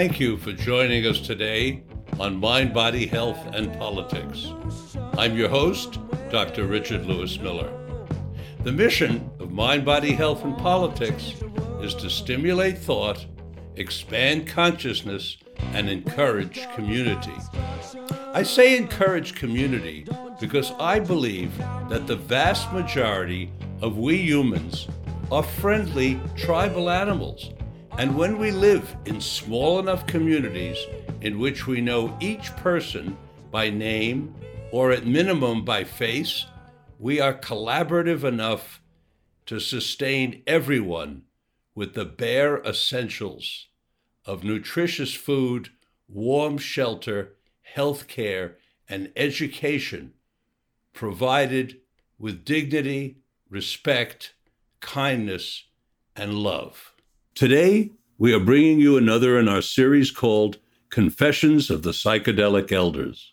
Thank you for joining us today on Mind, Body, Health, and Politics. I'm your host, Dr. Richard Lewis Miller. The mission of Mind, Body, Health, and Politics is to stimulate thought, expand consciousness, and encourage community. I say encourage community because I believe that the vast majority of we humans are friendly tribal animals and when we live in small enough communities in which we know each person by name or at minimum by face, we are collaborative enough to sustain everyone with the bare essentials of nutritious food, warm shelter, health care, and education provided with dignity, respect, kindness, and love. Today, we are bringing you another in our series called Confessions of the Psychedelic Elders.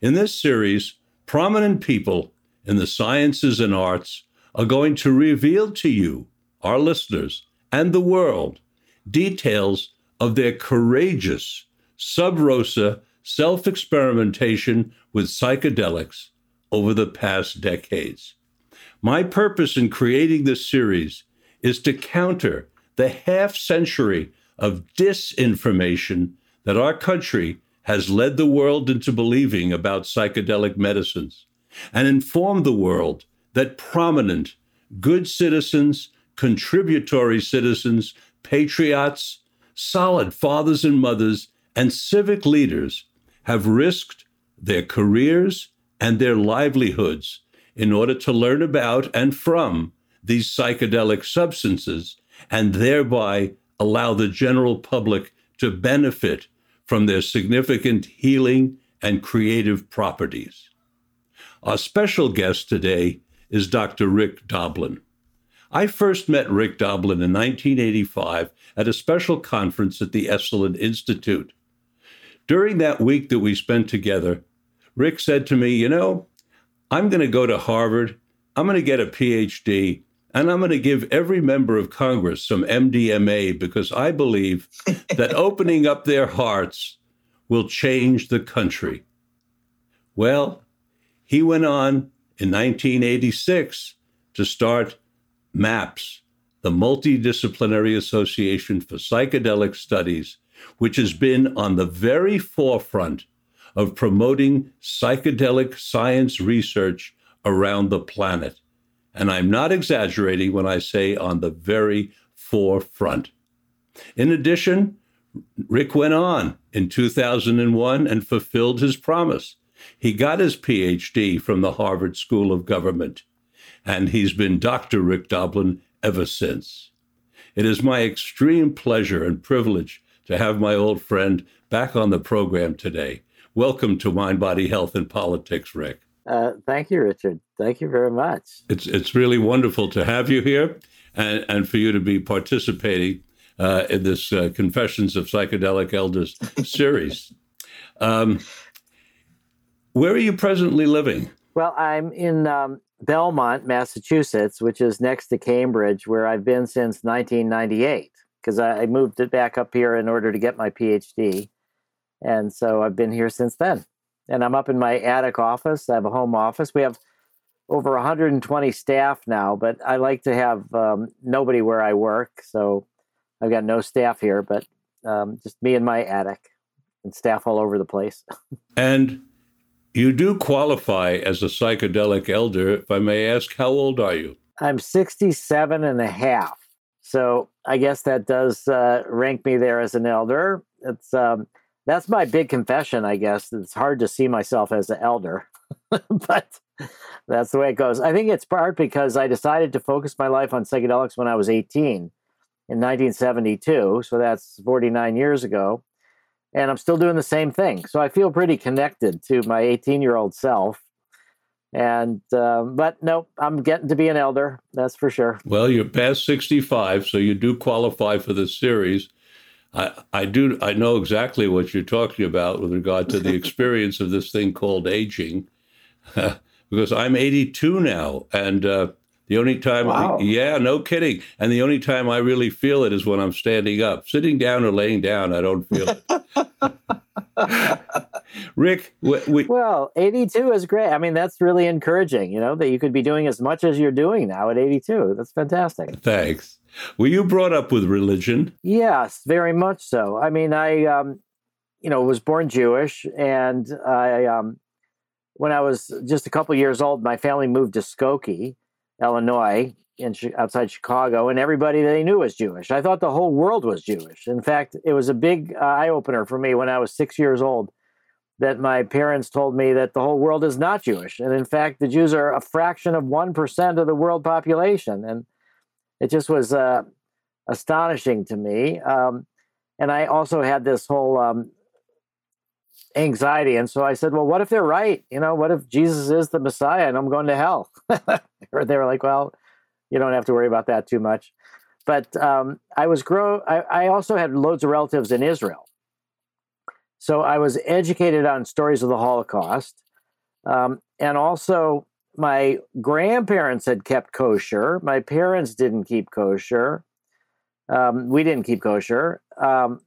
In this series, prominent people in the sciences and arts are going to reveal to you, our listeners, and the world details of their courageous sub rosa self experimentation with psychedelics over the past decades. My purpose in creating this series is to counter the half century of disinformation that our country has led the world into believing about psychedelic medicines and inform the world that prominent, good citizens, contributory citizens, patriots, solid fathers and mothers, and civic leaders have risked their careers and their livelihoods in order to learn about and from these psychedelic substances and thereby allow the general public to benefit from their significant healing and creative properties. Our special guest today is Dr. Rick Doblin. I first met Rick Doblin in 1985 at a special conference at the Esalen Institute. During that week that we spent together, Rick said to me, You know, I'm going to go to Harvard, I'm going to get a PhD, and I'm going to give every member of Congress some MDMA because I believe that opening up their hearts will change the country. Well, he went on in 1986 to start MAPS, the Multidisciplinary Association for Psychedelic Studies, which has been on the very forefront of promoting psychedelic science research around the planet. And I'm not exaggerating when I say on the very forefront. In addition, Rick went on in 2001 and fulfilled his promise. He got his PhD from the Harvard School of Government, and he's been Dr. Rick Doblin ever since. It is my extreme pleasure and privilege to have my old friend back on the program today. Welcome to Mind, Body, Health, and Politics, Rick. Uh, thank you, Richard. Thank you very much. It's it's really wonderful to have you here, and and for you to be participating uh, in this uh, Confessions of Psychedelic Elders series. Um, where are you presently living? Well, I'm in um, Belmont, Massachusetts, which is next to Cambridge, where I've been since 1998. Because I, moved it back up here in order to get my PhD, and so I've been here since then and I'm up in my attic office. I have a home office. We have over 120 staff now, but I like to have um, nobody where I work. So I've got no staff here, but um, just me and my attic and staff all over the place. and you do qualify as a psychedelic elder. If I may ask, how old are you? I'm 67 and a half. So I guess that does uh, rank me there as an elder. It's um, that's my big confession, I guess. It's hard to see myself as an elder, but that's the way it goes. I think it's part because I decided to focus my life on psychedelics when I was 18 in 1972. So that's 49 years ago. And I'm still doing the same thing. So I feel pretty connected to my 18 year old self. And, um, but no, I'm getting to be an elder. That's for sure. Well, you're past 65, so you do qualify for this series. I, I do I know exactly what you're talking about with regard to the experience of this thing called aging, because I'm 82 now, and uh, the only time, wow. Yeah, no kidding, and the only time I really feel it is when I'm standing up, sitting down or laying down. I don't feel it. Rick, we, we, well, 82 is great. I mean, that's really encouraging. You know that you could be doing as much as you're doing now at 82. That's fantastic. Thanks. Were you brought up with religion? Yes, very much so. I mean, I, um, you know, was born Jewish, and I, um, when I was just a couple years old, my family moved to Skokie, Illinois, in outside Chicago, and everybody they knew was Jewish. I thought the whole world was Jewish. In fact, it was a big uh, eye opener for me when I was six years old that my parents told me that the whole world is not Jewish, and in fact, the Jews are a fraction of one percent of the world population, and it just was uh, astonishing to me. Um, and I also had this whole um, anxiety. And so I said, well, what if they're right? You know, what if Jesus is the Messiah and I'm going to hell? or they were like, well, you don't have to worry about that too much. But um, I was grow. I, I also had loads of relatives in Israel, so I was educated on stories of the Holocaust, um, and also my grandparents had kept kosher. My parents didn't keep kosher. Um, we didn't keep kosher, um,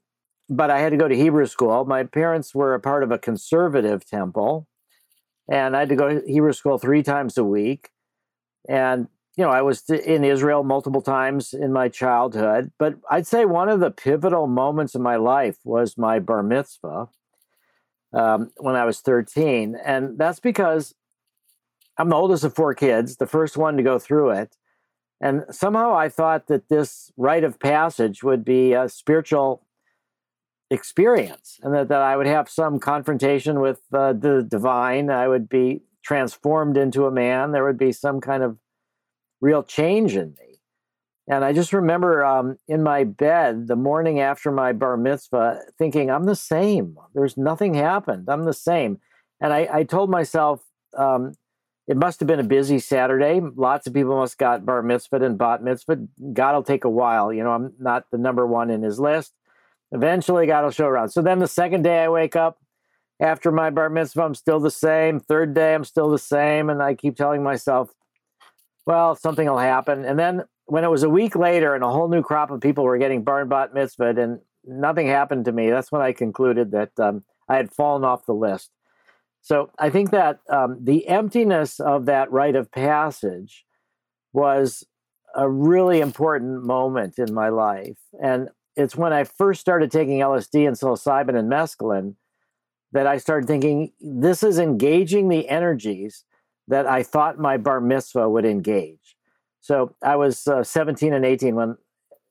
but I had to go to Hebrew school. My parents were a part of a conservative temple, and I had to go to Hebrew school three times a week. And you know, I was in Israel multiple times in my childhood, but I'd say one of the pivotal moments of my life was my bar mitzvah um, when I was 13. And that's because I'm the oldest of four kids, the first one to go through it. And somehow I thought that this rite of passage would be a spiritual experience and that, that I would have some confrontation with uh, the divine. I would be transformed into a man. There would be some kind of real change in me. And I just remember um, in my bed the morning after my bar mitzvah thinking, I'm the same. There's nothing happened. I'm the same. And I, I told myself, um, it must have been a busy Saturday. Lots of people must got bar mitzvah and bat mitzvah. God will take a while. You know, I'm not the number one in his list. Eventually, God will show around. So then the second day I wake up after my bar mitzvah, I'm still the same. Third day, I'm still the same. And I keep telling myself, well, something will happen. And then when it was a week later and a whole new crop of people were getting bar and bat mitzvah and nothing happened to me, that's when I concluded that um, I had fallen off the list. So I think that um, the emptiness of that rite of passage was a really important moment in my life. And it's when I first started taking LSD and psilocybin and mescaline that I started thinking this is engaging the energies that I thought my bar mitzvah would engage. So I was uh, 17 and 18 when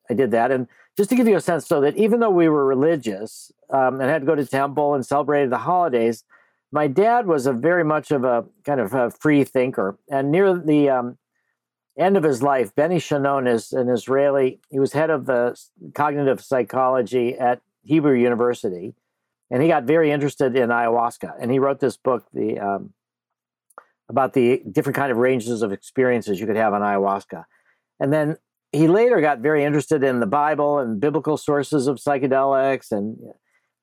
I did that. And just to give you a sense, so that even though we were religious um, and had to go to temple and celebrated the holidays, my dad was a very much of a kind of a free thinker, and near the um, end of his life, Benny Shanon is an Israeli. He was head of the cognitive psychology at Hebrew University, and he got very interested in ayahuasca. And he wrote this book, the um, about the different kind of ranges of experiences you could have on ayahuasca. And then he later got very interested in the Bible and biblical sources of psychedelics and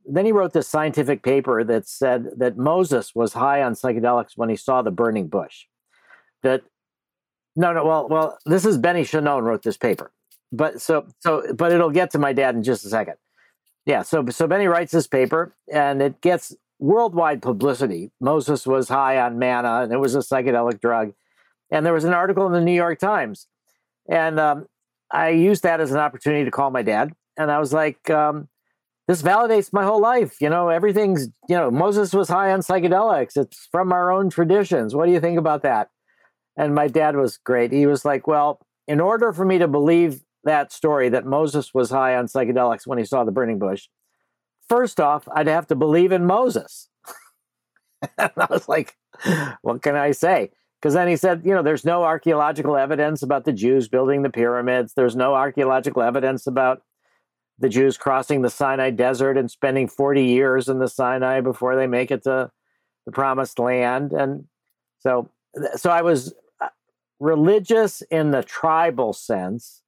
then he wrote this scientific paper that said that Moses was high on psychedelics when he saw the burning bush. That no, no, well, well, this is Benny Shanon wrote this paper, but so so, but it'll get to my dad in just a second. Yeah, so so Benny writes this paper and it gets worldwide publicity. Moses was high on manna and it was a psychedelic drug, and there was an article in the New York Times, and um, I used that as an opportunity to call my dad, and I was like. Um, this validates my whole life. You know, everything's, you know, Moses was high on psychedelics. It's from our own traditions. What do you think about that? And my dad was great. He was like, well, in order for me to believe that story that Moses was high on psychedelics when he saw the burning bush, first off, I'd have to believe in Moses. and I was like, what can I say? Because then he said, you know, there's no archaeological evidence about the Jews building the pyramids. There's no archaeological evidence about the Jews crossing the Sinai desert and spending 40 years in the Sinai before they make it to the promised land. And so, so I was religious in the tribal sense,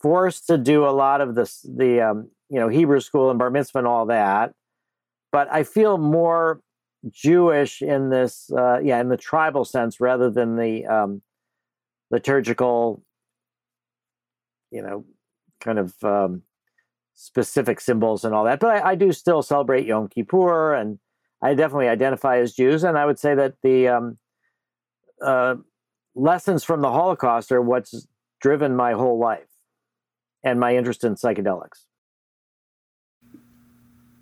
forced to do a lot of the, the um, you know, Hebrew school and bar mitzvah and all that. But I feel more Jewish in this, uh, yeah, in the tribal sense rather than the um, liturgical, you know, kind of um, specific symbols and all that. But I, I, do still celebrate Yom Kippur, and I definitely identify as Jews. And I would say that the um, uh, lessons from the Holocaust are what's driven my whole life and my interest in psychedelics.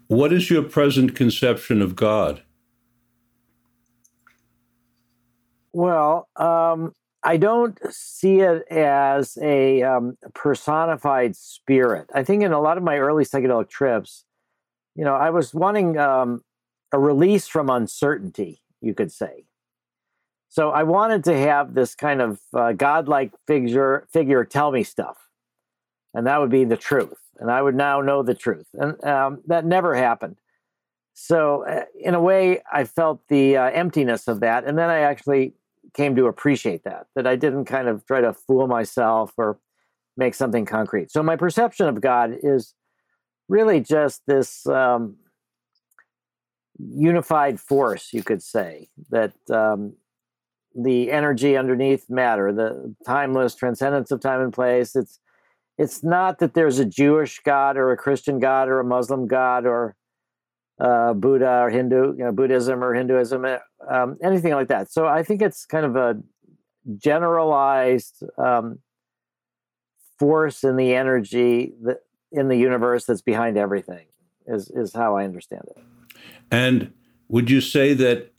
What is your present conception of God? Well, um, I don't see it as a um, personified spirit. I think in a lot of my early psychedelic trips, you know, I was wanting um, a release from uncertainty, you could say. So I wanted to have this kind of uh, godlike figure figure tell me stuff, and that would be the truth, and I would now know the truth, and um, that never happened. So uh, in a way, I felt the uh, emptiness of that, and then I actually came to appreciate that that I didn't kind of try to fool myself or make something concrete. So my perception of God is really just this um, unified force, you could say, that um, the energy underneath matter, the timeless transcendence of time and place. It's it's not that there's a Jewish God or a Christian God or a Muslim God or uh, Buddha or Hindu, you know, Buddhism or Hinduism, eh, um, anything like that. So I think it's kind of a generalized um, force in the energy that in the universe that's behind everything. Is is how I understand it. And would you say that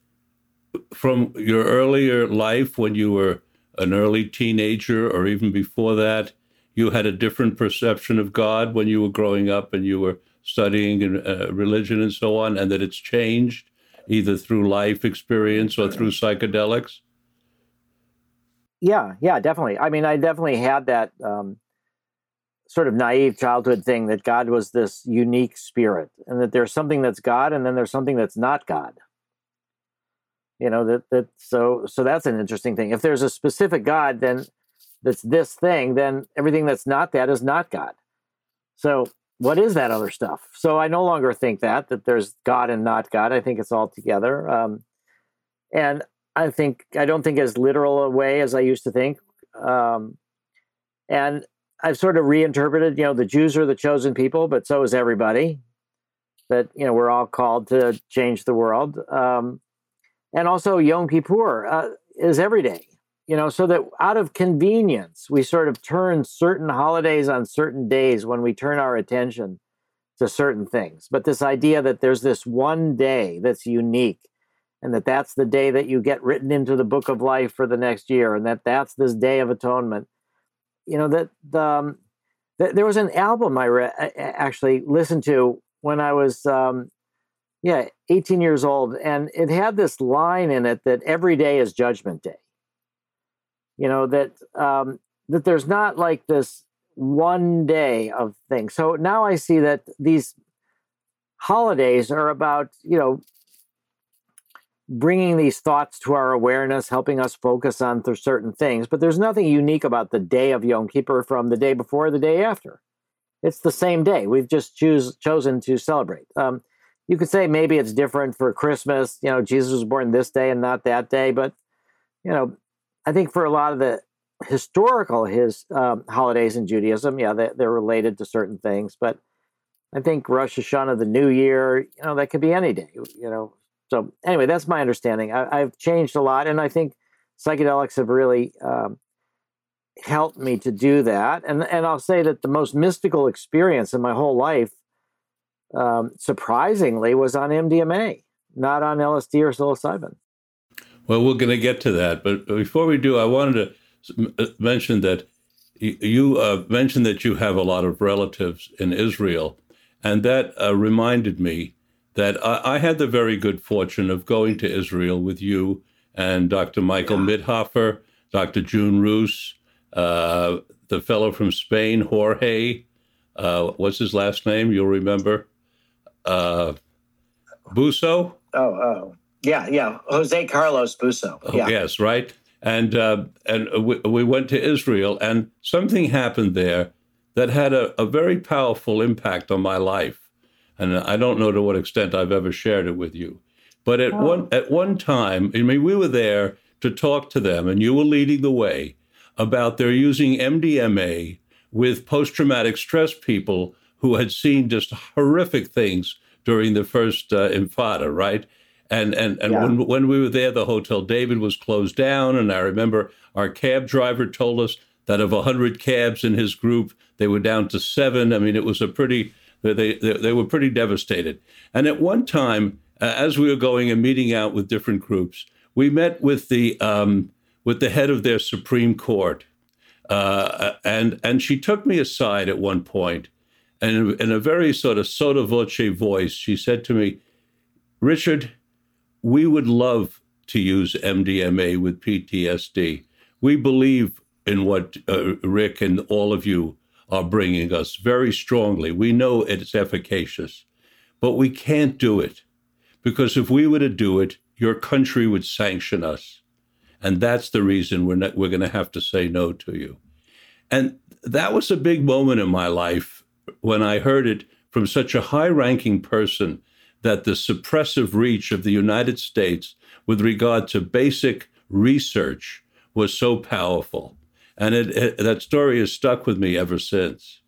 from your earlier life, when you were an early teenager, or even before that, you had a different perception of God when you were growing up and you were studying uh, religion and so on, and that it's changed either through life experience or through psychedelics? Yeah, yeah, definitely. I mean, I definitely had that um, sort of naive childhood thing that God was this unique spirit, and that there's something that's God, and then there's something that's not God. You know that that so so that's an interesting thing. If there's a specific God, then that's this thing, then everything that's not that is not God. So what is that other stuff? So I no longer think that that there's God and not God. I think it's all together. Um, and I think I don't think as literal a way as I used to think. Um, and I've sort of reinterpreted. You know, the Jews are the chosen people, but so is everybody. That you know we're all called to change the world. Um, and also Yom Kippur uh, is every day you know, so that out of convenience, we sort of turn certain holidays on certain days when we turn our attention to certain things. But this idea that there's this one day that's unique and that that's the day that you get written into the book of life for the next year and that that's this day of atonement. You know, that the, um, th- there was an album I re- actually listened to when I was, um, yeah, 18 years old. And it had this line in it that every day is judgment day you know that um, that there's not like this one day of things. So now I see that these holidays are about you know bringing these thoughts to our awareness, helping us focus on th- certain things. But there's nothing unique about the day of Yom Kippur from the day before, the day after. It's the same day. We've just choose chosen to celebrate. Um, you could say maybe it's different for Christmas. You know, Jesus was born this day and not that day, but you know, I think for a lot of the historical his um, holidays in Judaism, yeah, they, they're related to certain things. But I think Rosh Hashanah, the New Year, you know, that could be any day. You know, so anyway, that's my understanding. I, have changed a lot, and I think psychedelics have really um, helped me to do that. And and I'll say that the most mystical experience in my whole life, um, surprisingly, was on MDMA, not on LSD or psilocybin. Well, we're going to get to that, but before we do, I wanted to uh, mention that you uh, mentioned that you have a lot of relatives in Israel, and that uh, reminded me that I, I, had the very good fortune of going to Israel with you and Dr. Michael yeah. Mithoefer, Dr. June Roos, uh, the fellow from Spain, Jorge. Uh, what's his last name? You'll remember. Uh, Bouso. Oh, oh. Yeah, yeah. Jose Carlos Bouso. Oh, yeah. yes, right. And uh, and we, we went to Israel, and something happened there that had a, a very powerful impact on my life. And I don't know to what extent I've ever shared it with you. But at oh. one at one time, I mean, we were there to talk to them, and you were leading the way about their using MDMA with post traumatic stress people who had seen just horrific things during the first uh, Intifada, right? And and and yeah. when when we were there, the Hotel David was closed down, and I remember our cab driver told us that of hundred cabs in his group, they were down to seven. I mean, it was a pretty they they, they were pretty devastated. And at one time, uh, as we were going and meeting out with different groups, we met with the um, with the head of their Supreme Court, uh, and and she took me aside at one point, and in a very sort of sotto voce voice, she said to me, "Richard, we would love to use MDMA with PTSD. We believe in what uh, Rick and all of you are bringing us very strongly. We know it's efficacious, but we can't do it because if we were to do it, your country would sanction us. And that's the reason we're, we're going to have to say no to you. And that was a big moment in my life when I heard it from such a high ranking person that the suppressive reach of the United States with regard to basic research was so powerful. And it, it, that story has stuck with me ever since.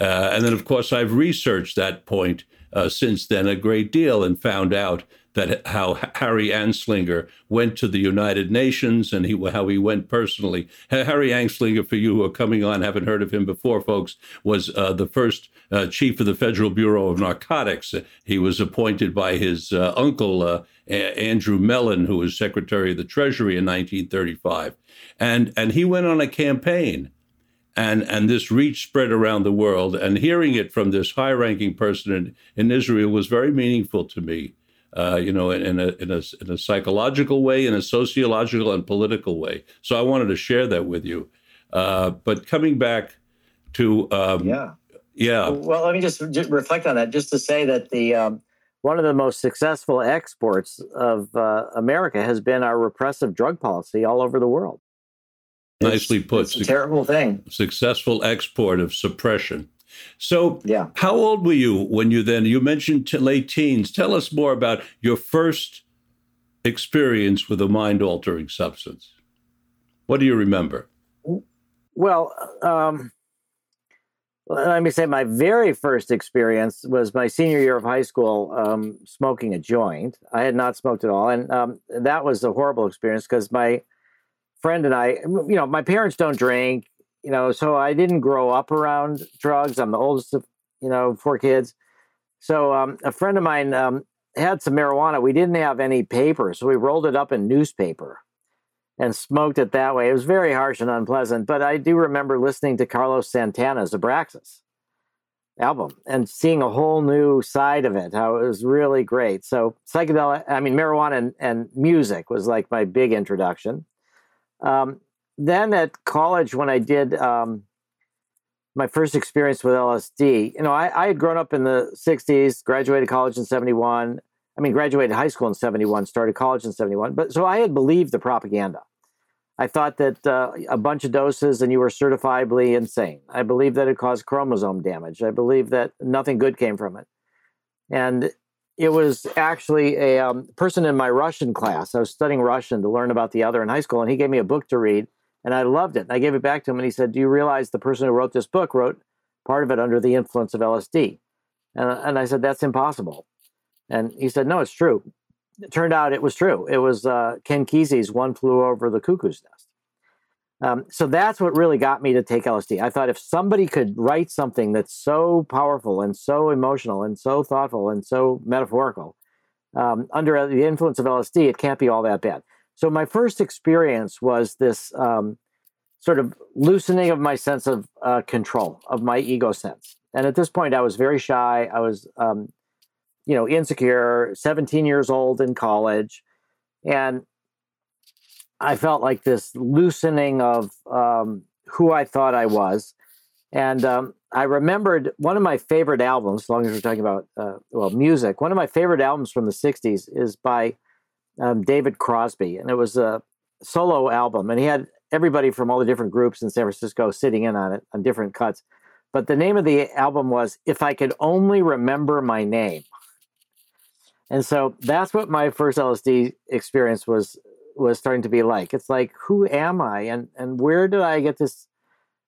Uh, and then, of course, I've researched that point uh, since then a great deal and found out that how Harry Anslinger went to the United Nations and he, how he went personally. Harry Anslinger, for you who are coming on, haven't heard of him before, folks, was uh, the first uh, chief of the Federal Bureau of Narcotics. He was appointed by his uh, uncle, uh, Andrew Mellon, who was Secretary of the Treasury in 1935. And, and he went on a campaign and and this reach spread around the world. And hearing it from this high-ranking person in, in Israel was very meaningful to me. Uh, you know, in, a, in a in a psychological way, in a sociological and political way. So I wanted to share that with you. Uh, but coming back to um, yeah, yeah. Well, let me just, just, reflect on that, just to say that the um, one of the most successful exports of uh, America has been our repressive drug policy all over the world. Nicely put. It's a terrible thing. Successful export of suppression. So, yeah. how old were you when you then? You mentioned late teens. Tell us more about your first experience with a mind altering substance. What do you remember? Well, um, let me say my very first experience was my senior year of high school um, smoking a joint. I had not smoked at all. And um, that was a horrible experience because my friend and I, you know, my parents don't drink, you know, so I didn't grow up around drugs. I'm the oldest of, you know, four kids. So um, a friend of mine um, had some marijuana. We didn't have any paper, so we rolled it up in newspaper and smoked it that way. It was very harsh and unpleasant, but I do remember listening to Carlos Santana's Abraxas album and seeing a whole new side of it, how it was really great. So psychedelic, I mean, marijuana and, and music was like my big introduction. Um, then at college, when I did um, my first experience with LSD, you know, I, I, had grown up in the 60s, graduated college in 71. I mean, graduated high school in 71, started college in 71. But so I had believed the propaganda. I thought that uh, a bunch of doses and you were certifiably insane. I believed that it caused chromosome damage. I believed that nothing good came from it. And it was actually a um, person in my Russian class. I was studying Russian to learn about the other in high school, and he gave me a book to read, and I loved it. And I gave it back to him, and he said, "Do you realize the person who wrote this book wrote part of it under the influence of LSD?" And, and I said, "That's impossible." And he said, "No, it's true." It turned out it was true. It was uh, Ken Kesey's "One Flew Over the Cuckoo's Nest." Um, so that's what really got me to take LSD. I thought if somebody could write something that's so powerful and so emotional and so thoughtful and so metaphorical um, under the influence of LSD, it can't be all that bad. So my first experience was this um, sort of loosening of my sense of uh, control, of my ego sense. And at this point, I was very shy. I was, um, you know, insecure, 17 years old in college. And I felt like this loosening of um, who I thought I was. And um, I remembered one of my favorite albums, as long as we're talking about, uh, well, music, one of my favorite albums from the 60s is by um, David Crosby. And it was a solo album. And he had everybody from all the different groups in San Francisco sitting in on it on different cuts. but the name of the album was If I Could Only Remember My Name. And so that's what my first LSD experience was was starting to be like. It's like, who am I and and where did I get this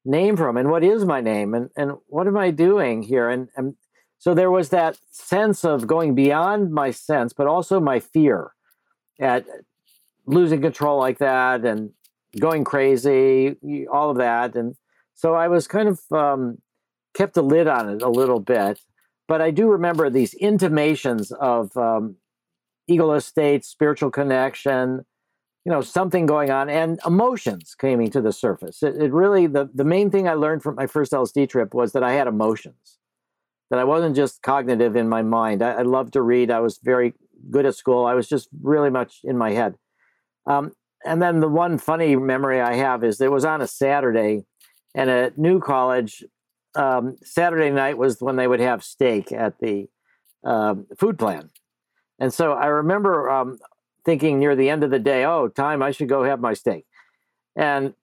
name from and what is my name and and what am I doing here? And and so there was that sense of going beyond my sense, but also my fear at losing control like that and going crazy, all of that. And so I was kind of um, kept a lid on it a little bit. But I do remember these intimations of um, egoless state, spiritual connection, you know, something going on, and emotions coming to the surface. It, it really, the, the main thing I learned from my first LSD trip was that I had emotions, that I wasn't just cognitive in my mind. I, I loved to read. I was very good at school. I was just really much in my head. Um, and then the one funny memory I have is it was on a Saturday, and at New College, um, Saturday night was when they would have steak at the um, food plan. And so I remember um, thinking near the end of the day, oh, time, I should go have my steak. And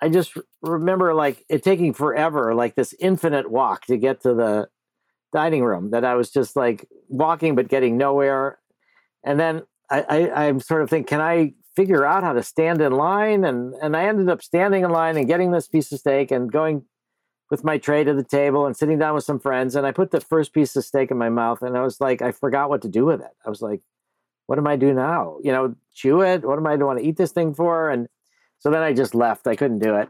I just remember like it taking forever, like this infinite walk to get to the dining room that I was just like walking but getting nowhere. And then I, I, I'm sort of thinking, can I figure out how to stand in line? And and I ended up standing in line and getting this piece of steak and going with my tray to the table and sitting down with some friends. And I put the first piece of steak in my mouth and I was like, I forgot what to do with it. I was like, what am I do now? You know, chew it? What am I want to eat this thing for? And so then I just left. I couldn't do it.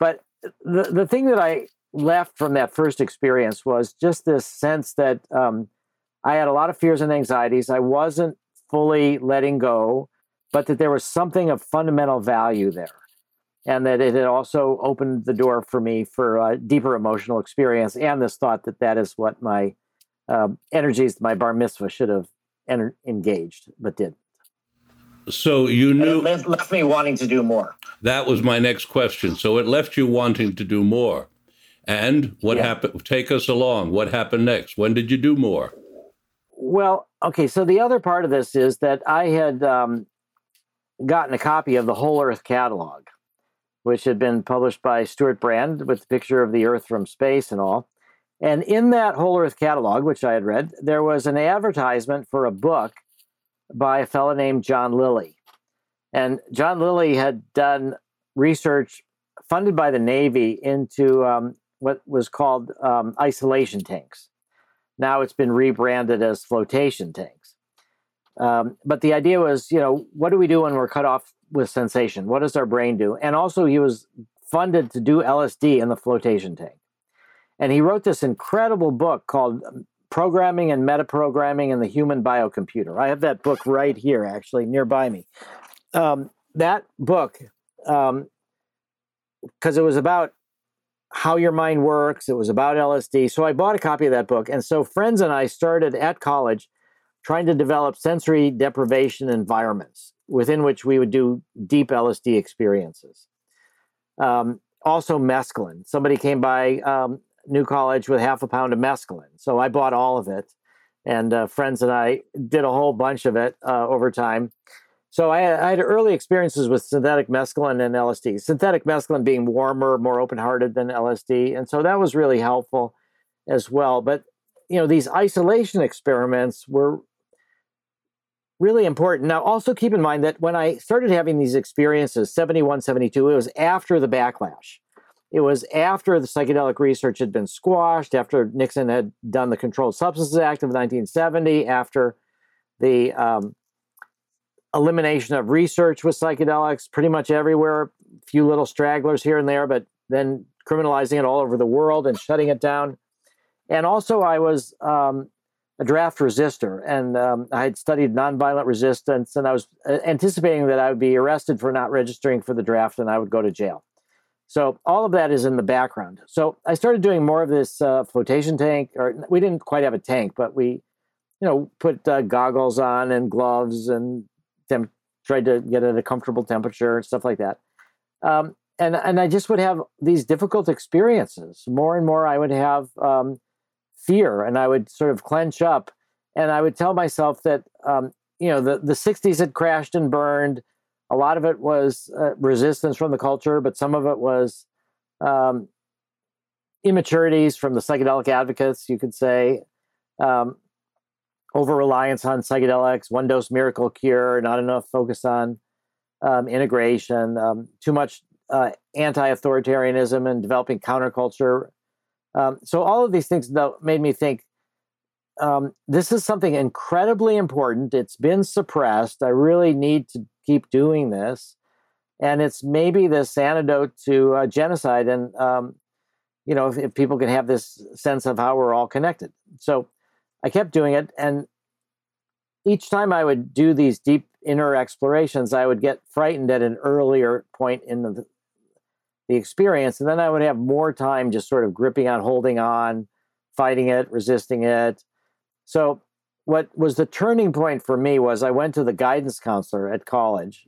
But the, the thing that I left from that first experience was just this sense that um, I had a lot of fears and anxieties. I wasn't fully letting go, but that there was something of fundamental value there. And that it had also opened the door for me for a deeper emotional experience and this thought that that is what my uh, energies my bar mitzvah should have enter- engaged but didn't. so you knew it left me wanting to do more. That was my next question. So it left you wanting to do more. And what yeah. happened take us along. What happened next? When did you do more well okay so the other part of this is that i had um, gotten a copy of the whole earth catalog which had been published by Stewart Brand with the picture of the Earth from space and all. And in that Whole Earth catalog, which I had read, there was an advertisement for a book by a fellow named John Lilly. And John Lilly had done research funded by the Navy into um, what was called um, isolation tanks. Now it's been rebranded as flotation tanks. Um, but the idea was, you know, what do we do when we're cut off with sensation? What does our brain do? And also, he was funded to do LSD in the flotation tank. And he wrote this incredible book called um, Programming and Metaprogramming in the Human Biocomputer. I have that book right here, actually, nearby me. Um, that book, because um, it was about how your mind works, it was about LSD. So I bought a copy of that book. And so friends and I started at college trying to develop sensory deprivation environments within which we would do deep LSD experiences. Um, also, mescaline. Somebody came by um, New College with half a pound of mescaline. So I bought all of it. And uh, friends and I did a whole bunch of it uh, over time. So I, I, had early experiences with synthetic mescaline and LSD. Synthetic mescaline being warmer, more open-hearted than LSD, and so that was really helpful as well. But you know, these isolation experiments were really important. Now, also keep in mind that when I started having these experiences, 71, 72, it was after the backlash. It was after the psychedelic research had been squashed, after Nixon had done the Controlled Substances Act of 1970, after the um, elimination of research with psychedelics pretty much everywhere, a few little stragglers here and there, but then criminalizing it all over the world and shutting it down. And also, I was um, a draft resistor, and um, I had studied nonviolent resistance, and I was uh, anticipating that I would be arrested for not registering for the draft, and I would go to jail. So all of that is in the background. So I started doing more of this uh, flotation tank, or we didn't quite have a tank, but we, you know, put uh, goggles on and gloves and tried to get at a comfortable temperature and stuff like that. Um, and and I just would have these difficult experiences. More and more, I would have. Um, fear and I would sort of clench up and I would tell myself that, um, you know, the, the 60s had crashed and burned. A lot of it was uh, resistance from the culture, but some of it was um, immaturities from the psychedelic advocates, you could say, um, over reliance on psychedelics, one dose miracle cure, not enough focus on um, integration, um, too much uh, anti authoritarianism and developing counterculture. Um, so, all of these things though, made me think um, this is something incredibly important. It's been suppressed. I really need to keep doing this. And it's maybe this antidote to uh, genocide. And, um, you know, if, if people can have this sense of how we're all connected. So, I kept doing it. And each time I would do these deep inner explorations, I would get frightened at an earlier point in the, the experience. And then I would have more time just sort of gripping on, holding on, fighting it, resisting it. So, what was the turning point for me was I went to the guidance counselor at college.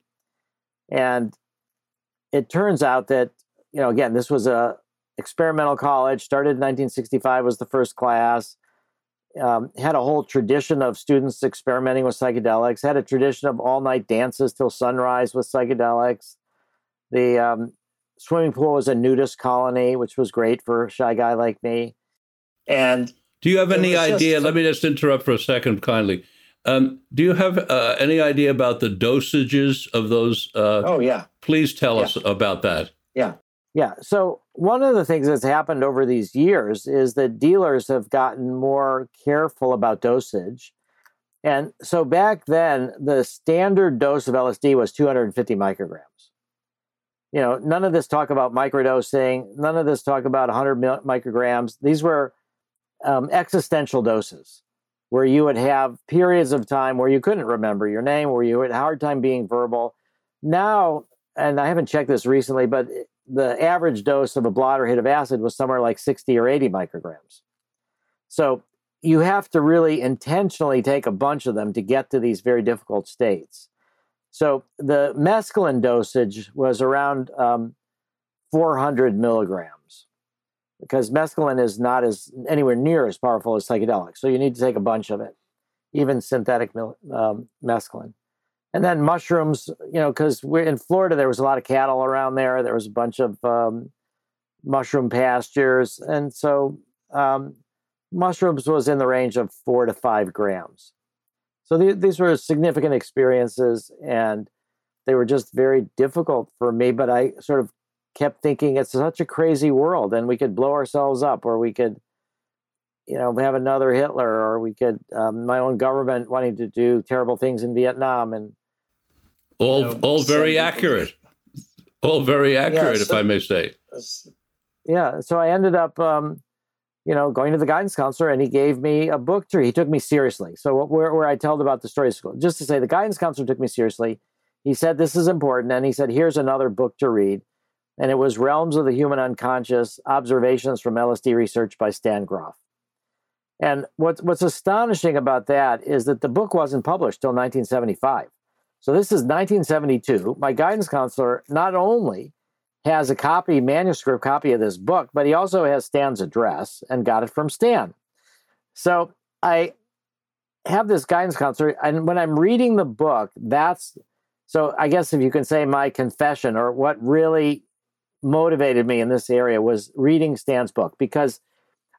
And it turns out that, you know, again, this was a experimental college, started in 1965 was the first class um, had a whole tradition of students experimenting with psychedelics, had a tradition of all night dances till sunrise with psychedelics. The um, swimming pool was a nudist colony, which was great for a shy guy like me. And do you have any idea? Just, let me just interrupt for a second, kindly. Um, do you have uh, any idea about the dosages of those? Uh, oh yeah. Please tell yeah. us about that. Yeah. Yeah. So one of the things that's happened over these years is that dealers have gotten more careful about dosage. And so back then, the standard dose of LSD was 250 micrograms. You know, none of this talk about microdosing, none of this talk about 100 micrograms. These were um, existential doses where you would have periods of time where you couldn't remember your name, where you had a hard time being verbal. Now, and I haven't checked this recently, but the average dose of a blotter hit of acid was somewhere like 60 or 80 micrograms. So you have to really intentionally take a bunch of them to get to these very difficult states. So the mescaline dosage was around um, 400 milligrams because mescaline is not as anywhere near as powerful as psychedelics. So you need to take a bunch of it, even synthetic um, mescaline and then mushrooms you know because we're in florida there was a lot of cattle around there. There was a bunch of um, mushroom pastures. And so um, mushrooms was in the range of four to five grams. So th- these were significant experiences and they were just very difficult for me but i sort of kept thinking it's such a crazy world and we could blow ourselves up or we could you know have another hitler or we could um, my own government wanting to do terrible things in vietnam. And all, know, all very accurate. All very accurate, yeah, so, if I may say. Yeah. So I ended up, um, you know, going to the guidance counselor, and he gave me a book to read. He took me seriously. So where, where I told about the story school, just to say, the guidance counselor took me seriously. He said this is important, and he said here's another book to read, and it was Realms of the Human Unconscious: Observations from LSD Research by Stan Grof. And what's what's astonishing about that is that the book wasn't published till 1975. So this is 1972. My guidance counselor not only has a copy, manuscript copy of this book, but he also has Stan's address and got it from Stan. So I have this guidance counselor, and when I'm reading the book, that's so I guess if you can say my confession or what really motivated me in this area was reading Stan's book because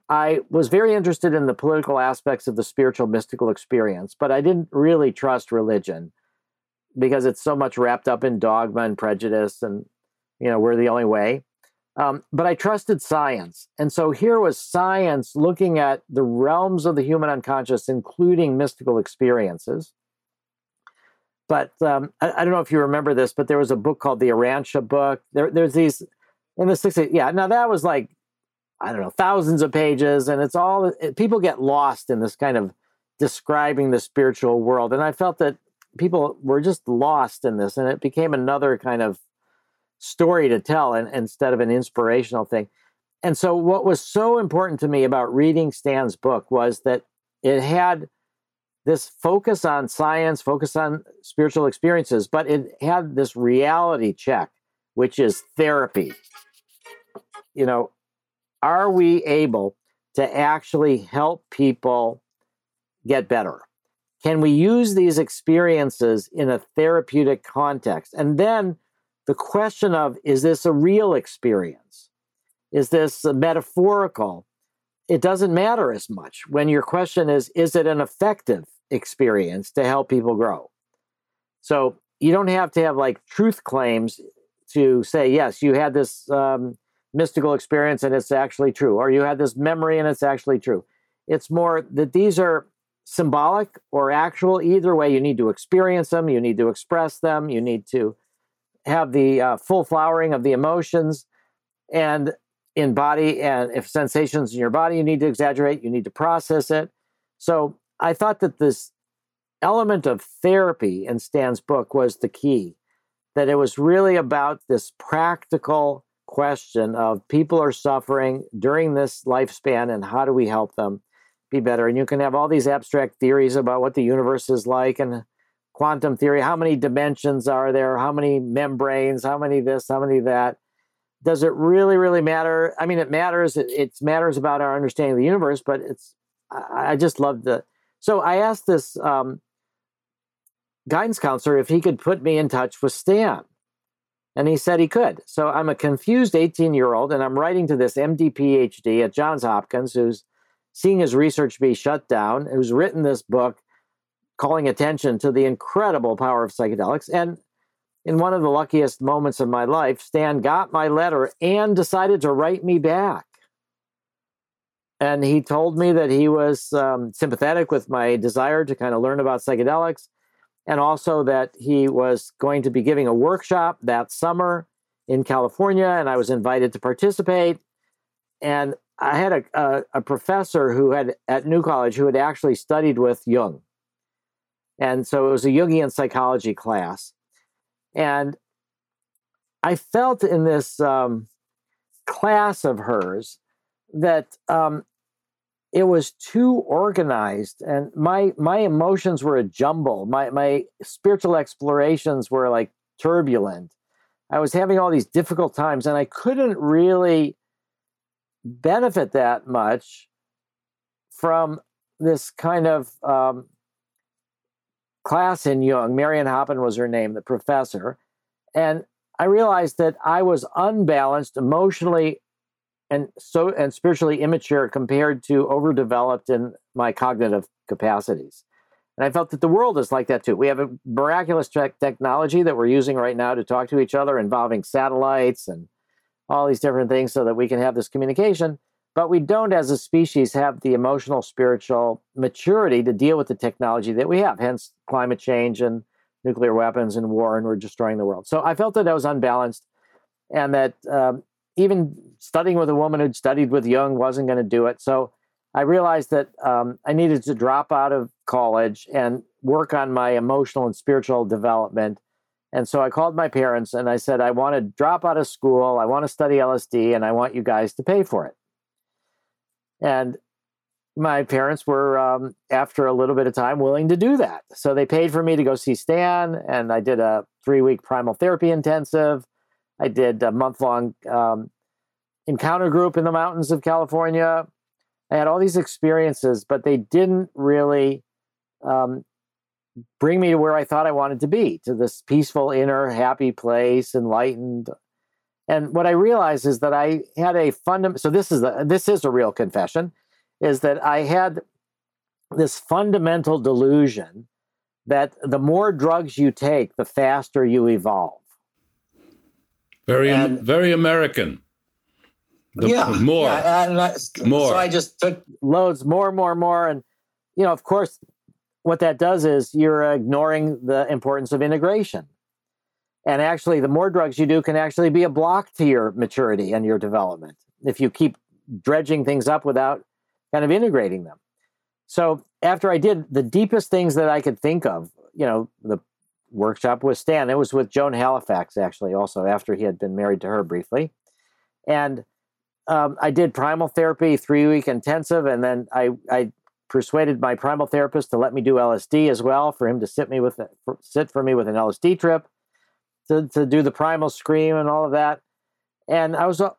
I was very interested in the political aspects of the spiritual mystical experience, but I didn't really trust religion because it's so much wrapped up in dogma and prejudice and you know we're the only way. Um, but i trusted science. And so here was science looking at the realms of the human unconscious including mystical experiences. But um, I, I, don't know if you remember this but there was a book called the Urantia book. There, there's these in the 60s yeah now that was like i don't know thousands of pages and it's all it, people get lost in this kind of describing the spiritual world. And i felt that people were just lost in this and it became another kind of story to tell and, instead of an inspirational thing. And so what was so important to me about reading stan's book was that it had this focus on science focus on spiritual experiences but it had this reality check which is therapy. You know are we able to actually help people get better can we use these experiences in a therapeutic context? And then the question of is this a real experience? Is this metaphorical? It doesn't matter as much when your question is Is it an effective experience to help people grow? So you don't have to have like truth claims to say, Yes, you had this um, mystical experience and it's actually true, or you had this memory and it's actually true. It's more that these are symbolic or actual. Either way, you need to experience them, you need to express them, you need to have the uh, full flowering of the emotions and in body and if sensations in your body you need to exaggerate you need to process it so i thought that this element of therapy in stan's book was the key that it was really about this practical question of people are suffering during this lifespan and how do we help them be better. And you can have all these abstract theories about what the universe is like and quantum theory. How many dimensions are there? How many membranes? How many this? How many that? Does it really really matter? I mean it matters. It, it matters about our understanding of the universe but it's i, I just love the so i asked this um, guidance counselor if he could put me in touch with stan. And he said he could. So i'm a confused 18 year old and i'm writing to this md phd at johns hopkins who's seeing his research be shut down who's written this book calling attention to the incredible power of psychedelics. And in one of the luckiest moments of my life, Stan got my letter and decided to write me back. And he told me that he was um, sympathetic with my desire to kind of learn about psychedelics, and also that he was going to be giving a workshop that summer in California, and I was invited to participate. And I had a, a, a professor who had at New College who had actually studied with Jung. And so it was a Jungian psychology class. And I felt in this um, class of hers that um, it was too organized and my my emotions were a jumble. My my spiritual explorations were like turbulent. I was having all these difficult times and i couldn't really benefit that much from this kind of um, class in Jung. Marion Hoppin was her name, the professor. And I realized that I was unbalanced emotionally and so and spiritually immature compared to overdeveloped in my cognitive capacities. And I felt that the world is like that too. We have a miraculous technology that we're using right now to talk to each other involving satellites and all these different things so that we can have this communication. But we don't, as a species, have the emotional, spiritual maturity to deal with the technology that we have, hence climate change and nuclear weapons and war, and we're destroying the world. So I felt that I was unbalanced and that um, even studying with a woman who'd studied with Jung wasn't going to do it. So I realized that um, I needed to drop out of college and work on my emotional and spiritual development. And so I called my parents and I said, I want to drop out of school. I want to study LSD and I want you guys to pay for it. And my parents were, um, after a little bit of time, willing to do that. So they paid for me to go see Stan, and I did a three week primal therapy intensive. I did a month long um, encounter group in the mountains of California. I had all these experiences, but they didn't really um, bring me to where I thought I wanted to be to this peaceful, inner, happy place, enlightened, and what I realized is that I had a fundamental. So this is the this is a real confession, is that I had this fundamental delusion that the more drugs you take, the faster you evolve. Very and, very American. The, yeah, more, yeah, I, more. So I just took loads, more, more, more, and you know, of course, what that does is you're ignoring the importance of integration. And actually, the more drugs you do can actually be a block to your maturity and your development if you keep dredging things up without kind of integrating them. So after I did the deepest things that I could think of, you know, the workshop with Stan, it was with Joan Halifax actually, also after he had been married to her briefly. And um, I did primal therapy, three week intensive, and then I, I persuaded my primal therapist to let me do LSD as well for him to sit me with sit for me with an LSD trip to, to do the primal scream and all of that. And I was, uh,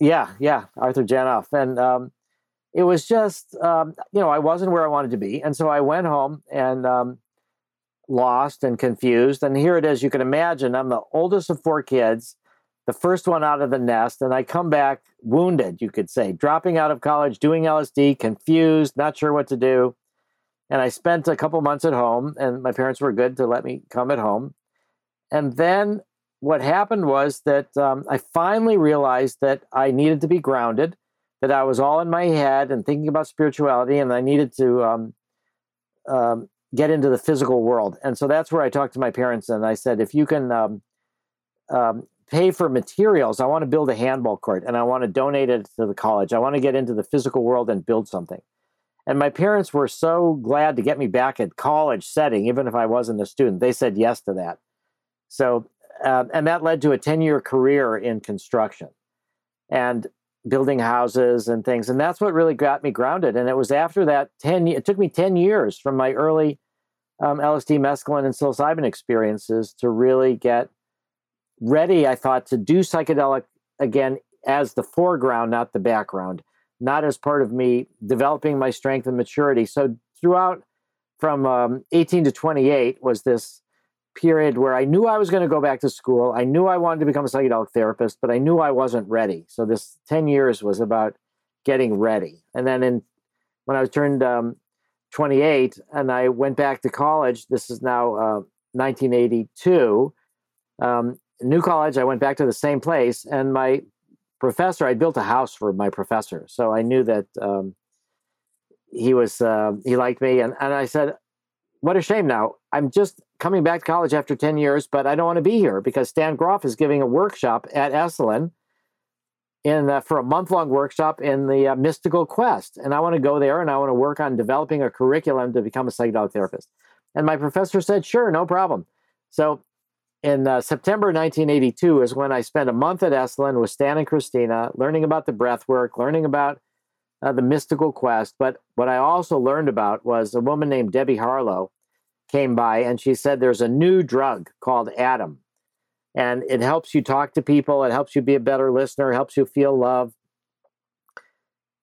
yeah, yeah, Arthur Janov. And um, it was just, um, you know, I wasn't where I wanted to be. And so I went home and um, lost and confused. And here it is. You can imagine I'm the oldest of four kids. The first one out of the nest, and I come back wounded, you could say, dropping out of college, doing LSD, confused, not sure what to do. And I spent a couple months at home, and my parents were good to let me come at home. And then what happened was that um, I finally realized that I needed to be grounded, that I was all in my head and thinking about spirituality, and I needed to um, um, get into the physical world. And so that's where I talked to my parents, and I said, if you can um, um, pay for materials, I want to build a handball court, and I want to donate it to the college. I want to get into the physical world and build something. And my parents were so glad to get me back at college setting, even if I wasn't a student. They said yes to that. So, uh, and that led to a 10 year career in construction and building houses and things. And that's what really got me grounded. And it was after that 10, it took me 10 years from my early um, LSD, mescaline, and psilocybin experiences to really get ready, I thought, to do psychedelic again as the foreground, not the background, not as part of me developing my strength and maturity. So throughout from um, 18 to 28 was this period where I knew I was going to go back to school. I knew I wanted to become a psychedelic therapist, but I knew I wasn't ready. So this 10 years was about getting ready. And then in when I was turned um, 28 and I went back to college, this is now uh, 1982. Um, new college, I went back to the same place, and my professor, I built a house for my professor, so I knew that um, he was uh, he liked me, and and I said, "What a shame! Now I'm just coming back to college after ten years, but I don't want to be here because Stan Grof is giving a workshop at Esalen." In, for a month long workshop in the uh, mystical quest. And I want to go there and I want to work on developing a curriculum to become a psychedelic therapist. And my professor said, sure, no problem. So in uh, September 1982 is when I spent a month at Esalen with Stan and Christina, learning about the breath work, learning about uh, the mystical quest. But what I also learned about was a woman named Debbie Harlow came by and she said there's a new drug called Adam. And it helps you talk to people, it helps you be a better listener, it helps you feel love.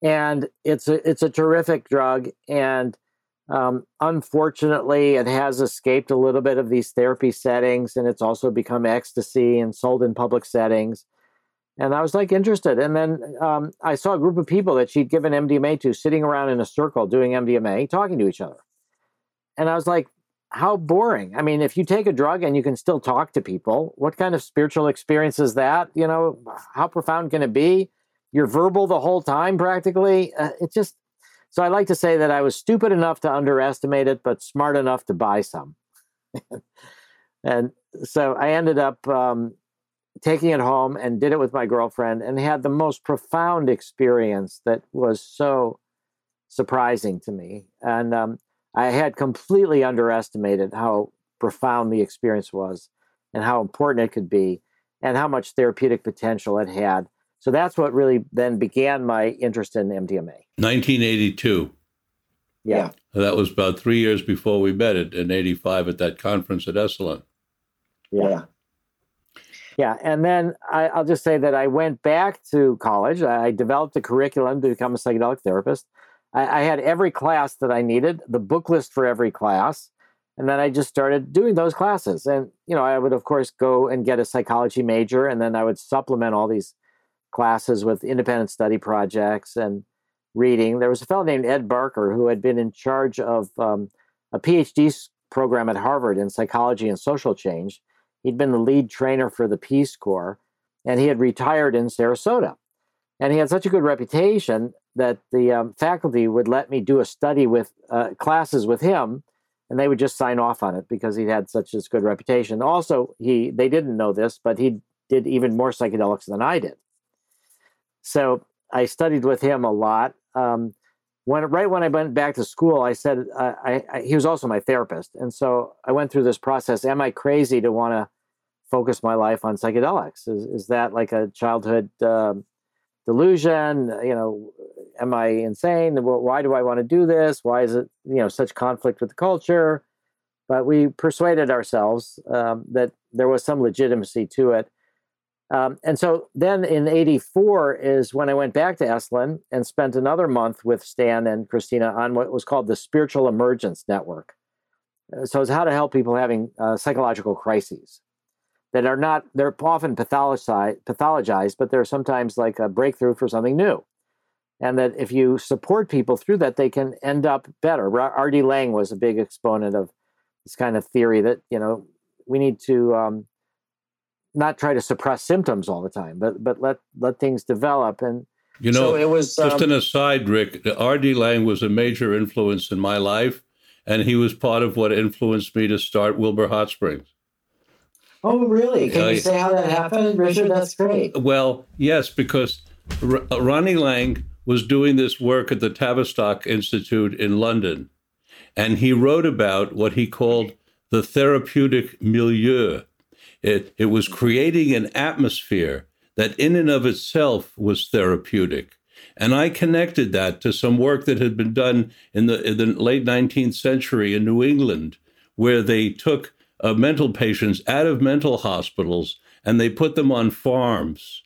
And it's a it's a terrific drug. And um, unfortunately, it has escaped a little bit of these therapy settings, and it's also become ecstasy and sold in public settings. And I was like interested. And then um, I saw a group of people that she'd given MDMA to sitting around in a circle doing MDMA, talking to each other. And I was like, how boring. I mean, if you take a drug and you can still talk to people, what kind of spiritual experience is that? You know, how profound can it be? You're verbal the whole time practically. Uh, it just, so I like to say that I was stupid enough to underestimate it, but smart enough to buy some. and so I ended up um, taking it home and did it with my girlfriend and had the most profound experience that was so surprising to me. And um, I had completely underestimated how profound the experience was and how important it could be and how much therapeutic potential it had so that's what really then began my interest in MDMA. 1982. Yeah. That was about three years before we met it in 85 at that conference at Esalen. Yeah. Yeah. And then I, will just say that I went back to college. I developed a curriculum to become a psychedelic therapist. I, I had every class that I needed, the book list for every class. And then I just started doing those classes. And, you know, I would, of course, go and get a psychology major, and then I would supplement all these classes with independent study projects and reading. There was a fellow named Ed Barker who had been in charge of um, a PhD program at Harvard in psychology and social change. He'd been the lead trainer for the Peace Corps, and he had retired in Sarasota. And he had such a good reputation that the um, faculty would let me do a study with uh, classes with him, and they would just sign off on it because he had such a good reputation. Also, he they didn't know this, but he did even more psychedelics than I did. So I studied with him a lot. Um, when right when I went back to school, I said uh, I, I, he was also my therapist, and so I went through this process. Am I crazy to want to focus my life on psychedelics? Is is that like a childhood uh, delusion? You know, am I insane? Why do I want to do this? Why is it you know such conflict with the culture? But we persuaded ourselves um, that there was some legitimacy to it. Um, and so then in 84 is when I went back to Esalen and spent another month with Stan and Christina on what was called the Spiritual Emergence Network. Uh, so it's how to help people having uh, psychological crises. that are not they're often pathologized, pathologized but they're sometimes like a breakthrough for something new and that if you support people through that they can end up better R.D. Laing was a big exponent of this kind of theory that you know we need to um, not try to suppress symptoms all the time but but let let things develop and you know so it was just um, an aside rick R.D. Laing was a major influence in my life and he was part of what influenced me to start wilbur hot springs Oh, really? Can uh, you say how that happened, Richard? That's great. Well, yes, because R- Ronnie Laing was doing this work at the Tavistock Institute in London, and he wrote about what he called the therapeutic milieu. It, it was creating an atmosphere that, in and of itself, was therapeutic. And I connected that to some work that had been done in the, in the late 19th century in New England, where they took uh, mental patients out of mental hospitals and they put them on farms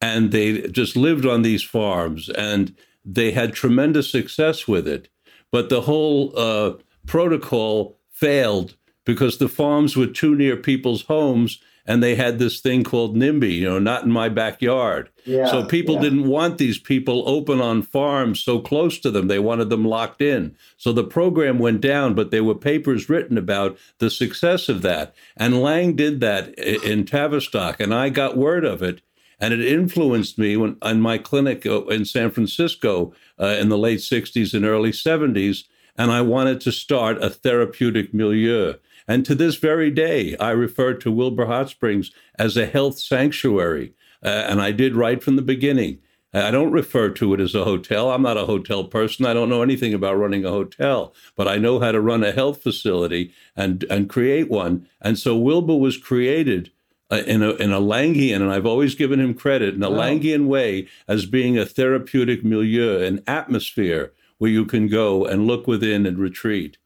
and they just lived on these farms and they had tremendous success with it but the whole uh, protocol failed because the farms were too near people's homes and they had this thing called NIMBY, you know, not in my backyard. Yeah, so people yeah. didn't want these people open on farms so close to them. They wanted them locked in. So the program went down, but there were papers written about the success of that. And Laing did that in Tavistock, and I got word of it. And it influenced me when in my clinic uh, in San Francisco uh, in the late 60s and early 70s. And I wanted to start a therapeutic milieu. And to this very day, I refer to Wilbur Hot Springs as a health sanctuary. Uh, and I did right from the beginning. I don't refer to it as a hotel. I'm not a hotel person. I don't know anything about running a hotel, but I know how to run a health facility and, and create one. And so Wilbur was created uh, in a in a Laingian, and I've always given him credit in a wow. Laingian way as being a therapeutic milieu, an atmosphere where you can go and look within and retreat.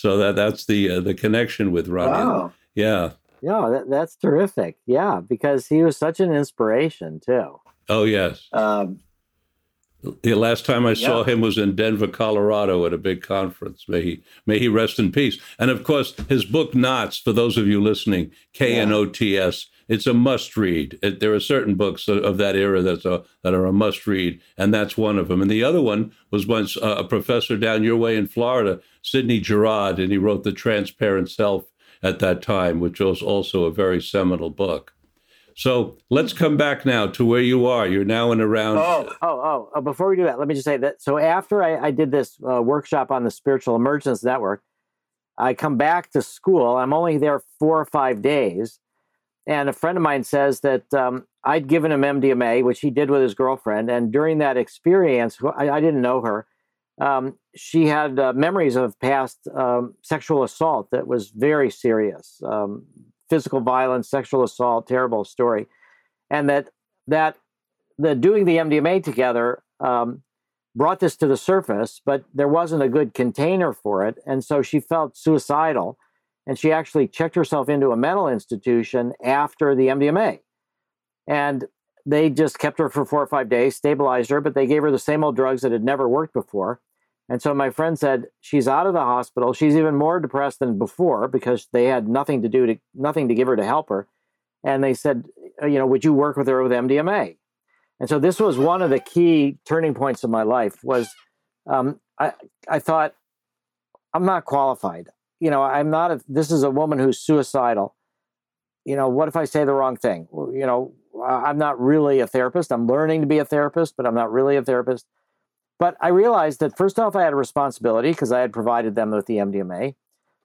So that that's the uh, the connection with Ronnie. Wow. Yeah. Yeah, that, that's terrific. Yeah, because he was such an inspiration too. Oh yes. Um, the last time I yeah. saw him was in Denver, Colorado, at a big conference. May he may he rest in peace. And of course, his book Knots. For those of you listening, K N O T S. It's a must read. It, there are certain books of that era that's a, that are a must read, and that's one of them. And the other one was once uh, a professor down your way in Florida, Sidney Jourard, and he wrote The Transparent Self at that time, which was also a very seminal book. So let's come back now to where you are. You're now in around. Oh, oh, oh, oh. Before we do that, let me just say that. So after I, I did this uh, workshop on the Spiritual Emergence Network, I come back to school. I'm only there four or five days. And a friend of mine says that um, I'd given him MDMA, which he did with his girlfriend. And during that experience, I, I didn't know her. Um, she had uh, memories of past um, sexual assault that was very serious, um, physical violence, sexual assault, terrible story, and that that the doing the MDMA together um, brought this to the surface, but there wasn't a good container for it, and so she felt suicidal and she actually checked herself into a mental institution after the MDMA. And they just kept her for four or five days, stabilized her, but they gave her the same old drugs that had never worked before. And so my friend said she's out of the hospital. She's even more depressed than before because they had nothing to do to nothing to give her to help her. And they said, uh, you know, would you work with her with MDMA? And so this was one of the key turning points of my life. Was um, I I thought I'm not qualified you know, I'm not a, this is a woman who's suicidal. You know, what if I say the wrong thing? You know, I'm not really a therapist. I'm learning to be a therapist, but I'm not really a therapist. But I realized that first off, I had a responsibility because I had provided them with the MDMA.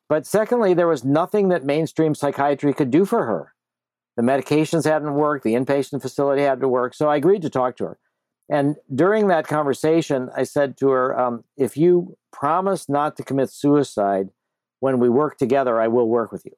But secondly, there was nothing that mainstream psychiatry could do for her. The medications hadn't worked, the inpatient facility had to work. So I agreed to talk to her. And during that conversation, I said to her, um, if you promise not to commit suicide, when we work together, I will work with you.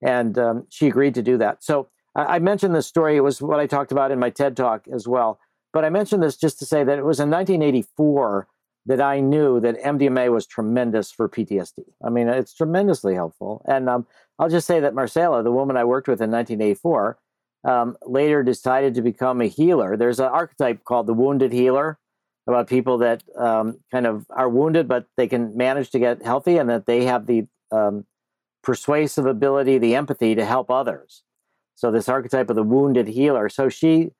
And um, she agreed to do that. So I, I mentioned this story. It was what I talked about in my TED talk as well. But I mentioned this just to say that it was in 1984 that I knew that MDMA was tremendous for PTSD. I mean, it's tremendously helpful. And um, I'll just say that Marcela, the woman I worked with in 1984, um, later decided to become a healer. There's an archetype called the wounded healer about people that um, kind of are wounded, but they can manage to get healthy, and that they have the um, persuasive ability, the empathy to help others. So this archetype of the wounded healer. So she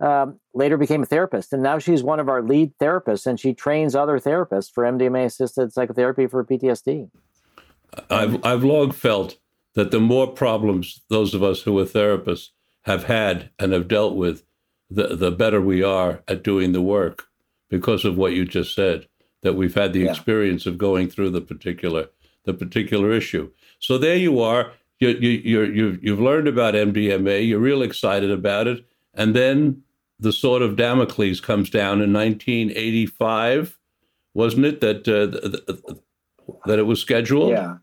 um, later became a therapist, and now she's one of our lead therapists, and she trains other therapists for MDMA assisted psychotherapy for PTSD. I've I've long felt that the more problems those of us who are therapists have had and have dealt with, the the better we are at doing the work because of what you just said. That we've had the yeah. experience of going through the particular the particular issue. So there you are. You, you, you, you've, you've learned about MDMA. You're real excited about it. And then the sword of Damocles comes down in 1985, wasn't it? That uh, that it was scheduled. Yeah,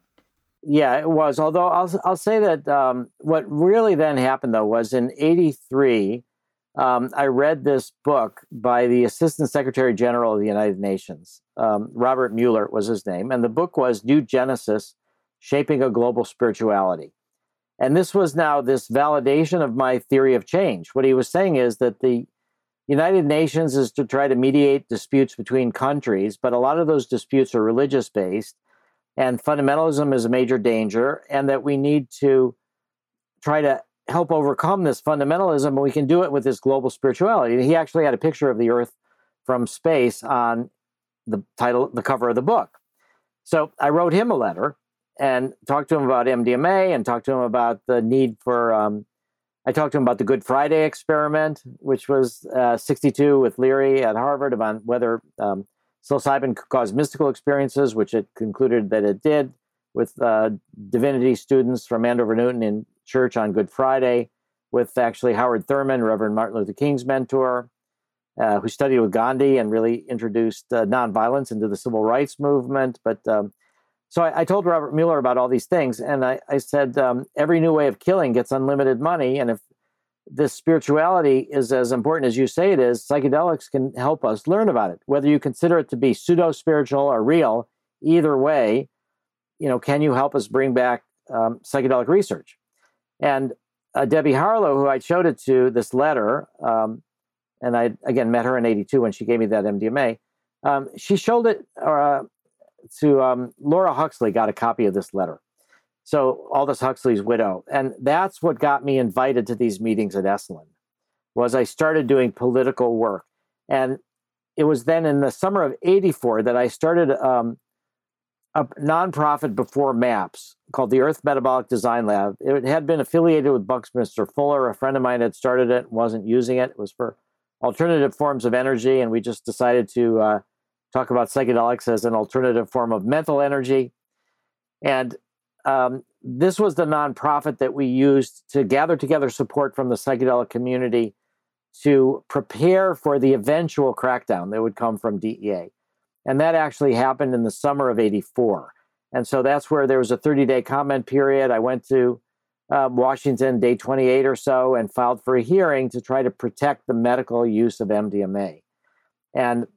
yeah, it was. Although I'll I'll say that um, what really then happened though was in '83. Um, I read this book by the Assistant Secretary General of the United Nations. Um, Robert Muller was his name, and the book was New Genesis: Shaping a Global Spirituality. And this was now this validation of my theory of change. What he was saying is that the United Nations is to try to mediate disputes between countries, but a lot of those disputes are religious based, and fundamentalism is a major danger, and that we need to try to help overcome this fundamentalism, and we can do it with this global spirituality. He actually had a picture of the Earth from space on the title, the cover of the book. So I wrote him a letter and talked to him about MDMA and talked to him about the need for. Um, I talked to him about the Good Friday experiment, which was uh, 62 with Leary at Harvard about whether um, psilocybin could cause mystical experiences, which it concluded that it did with uh, divinity students from Andover Newton in church on Good Friday, with actually Howard Thurman, Reverend Martin Luther King's mentor, uh, who studied with Gandhi and really introduced uh, nonviolence into the civil rights movement. But um, so I, I, told Robert Muller about all these things, and I, I said um, every new way of killing gets unlimited money, and if this spirituality is as important as you say it is, psychedelics can help us learn about it. Whether you consider it to be pseudo spiritual or real, either way, you know, can you help us bring back um, psychedelic research? And uh, Debbie Harlow, who I showed it to, this letter, um, and I again met her in '82 when she gave me that MDMA. Um, she showed it uh, to um, Laura Huxley got a copy of this letter. So Aldous Huxley's widow, and that's what got me invited to these meetings at Esalen. Was I started doing political work, and it was then in the summer of '84 that I started um, a nonprofit before MAPS called the Earth Metabolic Design Lab. It had been affiliated with Buckminster Fuller. A friend of mine had started it, wasn't using it. It was for alternative forms of energy, and we just decided to uh, talk about psychedelics as an alternative form of mental energy. And um, this was the nonprofit that we used to gather together support from the psychedelic community to prepare for the eventual crackdown that would come from DEA. And that actually happened in the summer of 84. And so that's where there was a 30 day comment period. I went to uh, Washington, day 28 or so, and filed for a hearing to try to protect the medical use of MDMA. And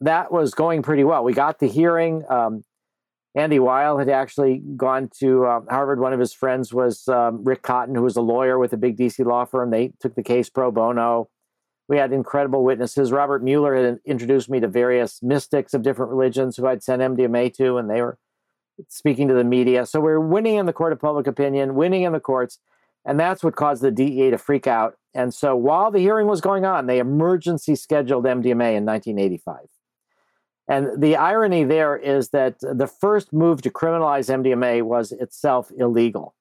that was going pretty well. We got the hearing. Um, Andy Weil had actually gone to uh, Harvard. One of his friends was um, Rick Cotton, who was a lawyer with a big DC law firm. They took the case pro bono. We had incredible witnesses. Robert Muller had introduced me to various mystics of different religions who I'd sent MDMA to, and they were speaking to the media. So we are winning in the court of public opinion, winning in the courts. And that's what caused the DEA to freak out. And so while the hearing was going on, they emergency scheduled MDMA in 1985. And the irony there is that the first move to criminalize MDMA was itself illegal,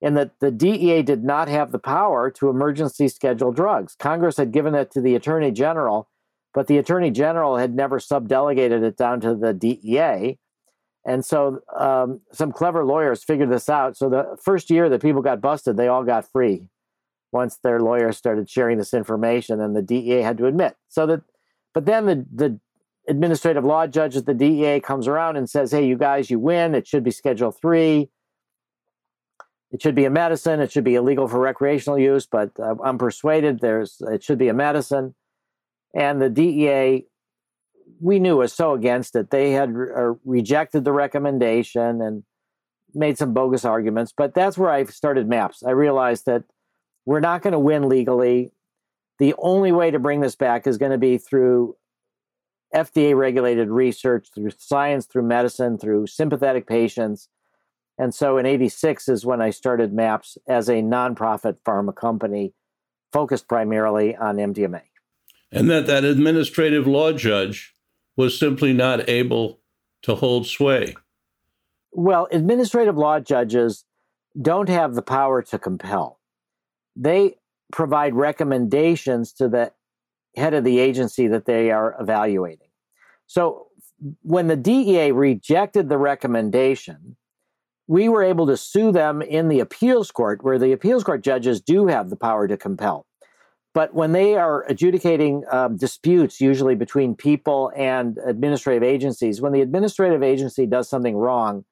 in that the DEA did not have the power to emergency schedule drugs. Congress had given it to the Attorney General, but the Attorney General had never subdelegated it down to the DEA. And so um, some clever lawyers figured this out. So the first year that people got busted, they all got free once their lawyers started sharing this information and the DEA had to admit. So that, but then the, the administrative law judge at the DEA comes around and says, hey, you guys, you win. It should be Schedule 3. It should be a medicine. It should be illegal for recreational use, but uh, I'm persuaded there's it should be a medicine. And the DEA, we knew was so against it. They had re- uh, rejected the recommendation and made some bogus arguments. But that's where I started MAPS. I realized that we're not going to win legally. The only way to bring this back is going to be through FDA regulated research, through science, through medicine, through sympathetic patients. And so in 86 is when I started MAPS as a nonprofit pharma company focused primarily on MDMA. And that that administrative law judge was simply not able to hold sway. Well, administrative law judges don't have the power to compel. They provide recommendations to the head of the agency that they are evaluating. So when the DEA rejected the recommendation, we were able to sue them in the appeals court, where the appeals court judges do have the power to compel. But when they are adjudicating um, disputes, usually between people and administrative agencies, when the administrative agency does something wrong,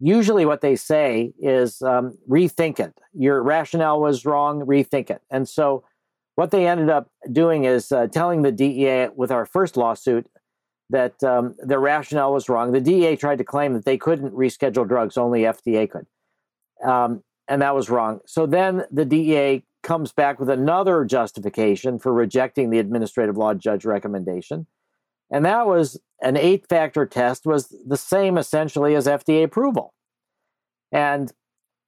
usually what they say is um, rethink it. Your rationale was wrong, rethink it. And so what they ended up doing is uh, telling the DEA with our first lawsuit that um, their rationale was wrong. The DEA tried to claim that they couldn't reschedule drugs, only FDA could. Um, and that was wrong. So then the DEA comes back with another justification for rejecting the administrative law judge recommendation. And that was an eight factor test was the same essentially as FDA approval. And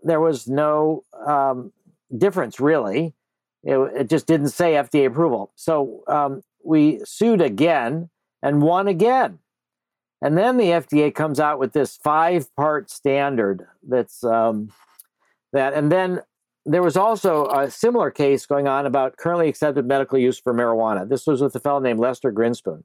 there was no um, difference really. It, it, just didn't say FDA approval. So um, we sued again and won again. And then the FDA comes out with this five part standard that's um, that. And then there was also a similar case going on about currently accepted medical use for marijuana. This was with a fellow named Lester Grinspoon.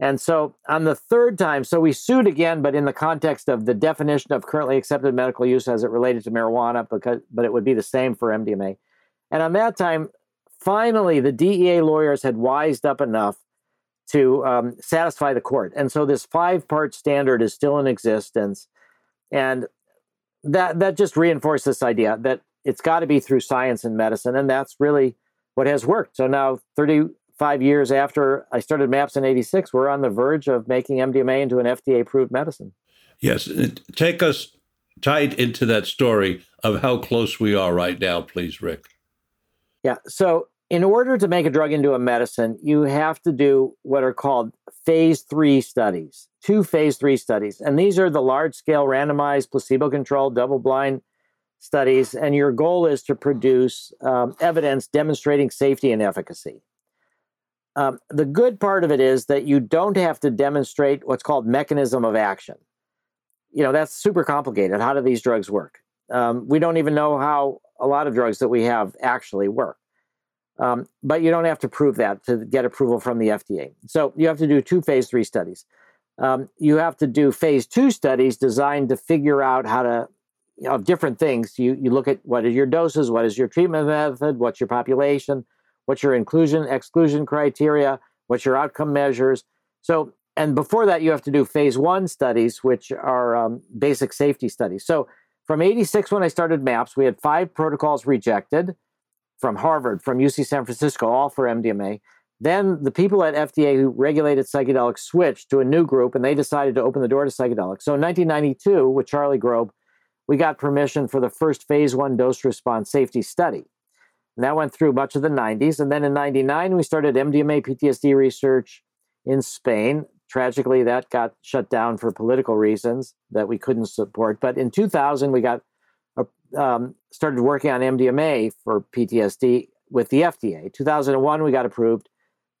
And so on the third time, so we sued again, but in the context of the definition of currently accepted medical use as it related to marijuana, because but it would be the same for MDMA. And on that time, finally, the DEA lawyers had wised up enough to um, satisfy the court. And so this five part standard is still in existence. And that, that just reinforced this idea that it's got to be through science and medicine. And that's really what has worked. So now, 35 years after I started MAPS in 86, we're on the verge of making MDMA into an FDA approved medicine. Yes. Take us tight into that story of how close we are right now, please, Rick. Yeah. So in order to make a drug into a medicine, you have to do what are called phase three studies, two phase three studies. And these are the large scale randomized, placebo controlled, double blind studies. And your goal is to produce um, evidence demonstrating safety and efficacy. Um, the good part of it is that you don't have to demonstrate what's called mechanism of action. You know, that's super complicated. How do these drugs work? Um, we don't even know how a lot of drugs that we have actually work. Um, but you don't have to prove that to get approval from the FDA. So you have to do two phase three studies. Um, you have to do phase two studies designed to figure out how to, you know, different things. You, you look at what are your doses, what is your treatment method, what's your population, what's your inclusion, exclusion criteria, what's your outcome measures. So, and before that, you have to do phase one studies, which are um, basic safety studies. So from 86, when I started MAPS, we had five protocols rejected from Harvard, from UC San Francisco, all for MDMA. Then the people at FDA who regulated psychedelics switched to a new group and they decided to open the door to psychedelics. So in 1992, with Charlie Grob, we got permission for the first phase one dose response safety study. And that went through much of the 90s. And then in 99, we started MDMA PTSD research in Spain. Tragically, that got shut down for political reasons that we couldn't support. But in 2000, we got um, started working on MDMA for PTSD with the FDA. 2001, we got approved.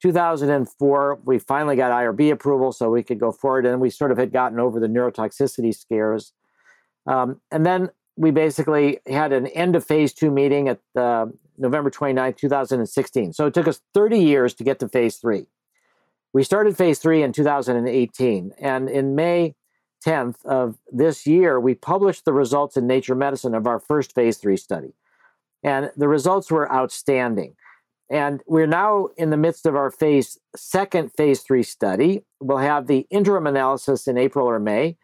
2004, we finally got IRB approval so we could go forward, and we sort of had gotten over the neurotoxicity scares. Um, and then we basically had an end of phase two meeting at November 29, 2016. So it took us 30 years to get to phase three. We started phase three in 2018, and in May 10th of this year, we published the results in Nature Medicine of our first phase three study. And the results were outstanding. And we're now in the midst of our phase second phase three study. We'll have the interim analysis in April or May.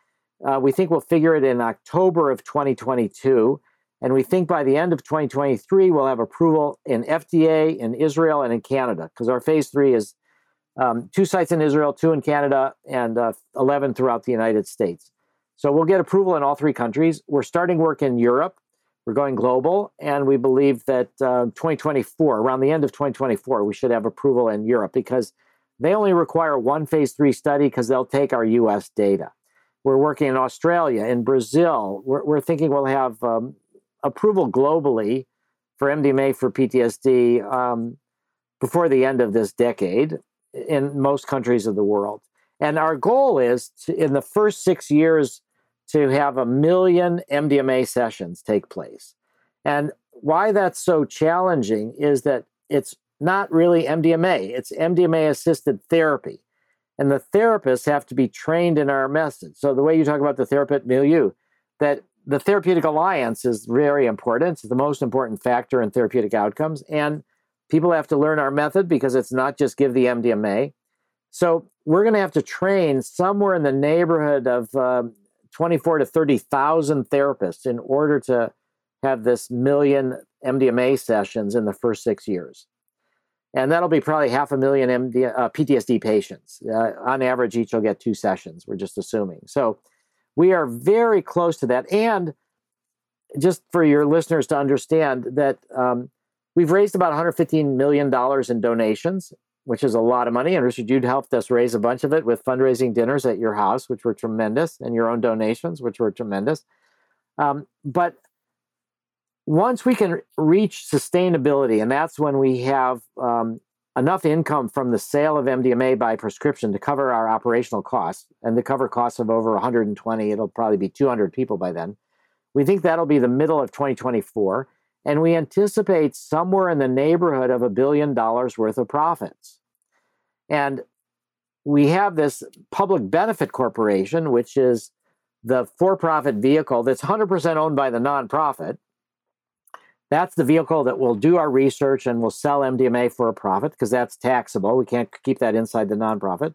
Uh, we think we'll figure it in October of 2022. And we think by the end of 2023, we'll have approval in FDA, in Israel, and in Canada, because our phase three is um, two sites in Israel, two in Canada, and uh, 11 throughout the United States. So we'll get approval in all three countries. We're starting work in Europe. We're going global, and we believe that uh, 2024, around the end of 2024, we should have approval in Europe because they only require one phase three study because they'll take our US data. We're working in Australia, in Brazil. We're, we're thinking we'll have um, approval globally for MDMA for PTSD um, before the end of this decade in most countries of the world. And our goal is to, in the first six years to have a million MDMA sessions take place. And why that's so challenging is that it's not really MDMA, it's MDMA assisted therapy. And the therapists have to be trained in our method. So, the way you talk about the therapeutic milieu, that the therapeutic alliance is very important. It's the most important factor in therapeutic outcomes. And people have to learn our method because it's not just give the MDMA. So, we're going to have to train somewhere in the neighborhood of uh, 24 to 30,000 therapists in order to have this million MDMA sessions in the first six years. And that'll be probably half a million MD, uh, PTSD patients. Uh, on average, each will get two sessions. We're just assuming. So we are very close to that. And just for your listeners to understand that um, we've raised about $115 million in donations, which is a lot of money. And Richard, you'd helped us raise a bunch of it with fundraising dinners at your house, which were tremendous, and your own donations, which were tremendous. Um, but once we can reach sustainability, and that's when we have um, enough income from the sale of MDMA by prescription to cover our operational costs and to cover costs of over 120, it'll probably be 200 people by then. We think that'll be the middle of 2024. And we anticipate somewhere in the neighborhood of a billion dollars worth of profits. And we have this public benefit corporation, which is the for profit vehicle that's 100% owned by the nonprofit that's the vehicle that will do our research and will sell MDMA for a profit because that's taxable. We can't keep that inside the nonprofit.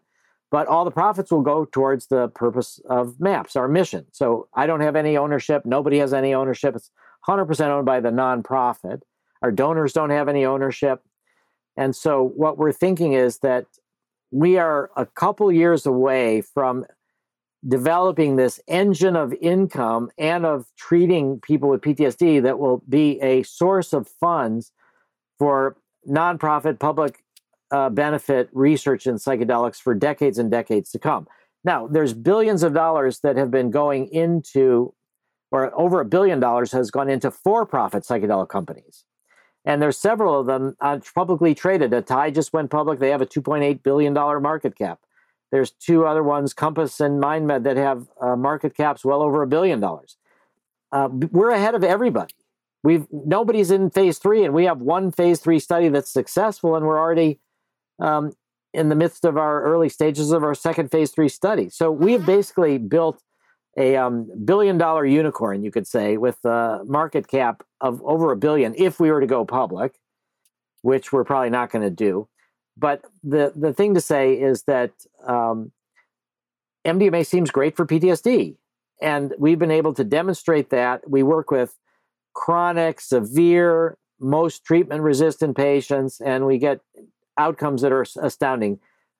But all the profits will go towards the purpose of MAPS, our mission. So I don't have any ownership. Nobody has any ownership. It's 100% owned by the nonprofit. Our donors don't have any ownership. And so what we're thinking is that we are a couple years away from developing this engine of income and of treating people with PTSD that will be a source of funds for nonprofit public uh, benefit research in psychedelics for decades and decades to come. Now, there's billions of dollars that have been going into, or over a billion dollars has gone into for profit psychedelic companies. And there's several of them uh, publicly traded. A Atai just went public. They have a $2.8 billion market cap. There's two other ones, Compass and MindMed, that have uh, market caps well over a billion dollars. Uh, we're ahead of everybody. We've nobody's in phase three, and we have one phase three study that's successful, and we're already um, in the midst of our early stages of our second phase three study. So we have basically built a um, billion dollar unicorn, you could say, with a market cap of over a billion if we were to go public, which we're probably not going to do. But the the thing to say is that um, MDMA seems great for PTSD, and we've been able to demonstrate that. We work with chronic, severe, most treatment resistant patients, and we get outcomes that are astounding.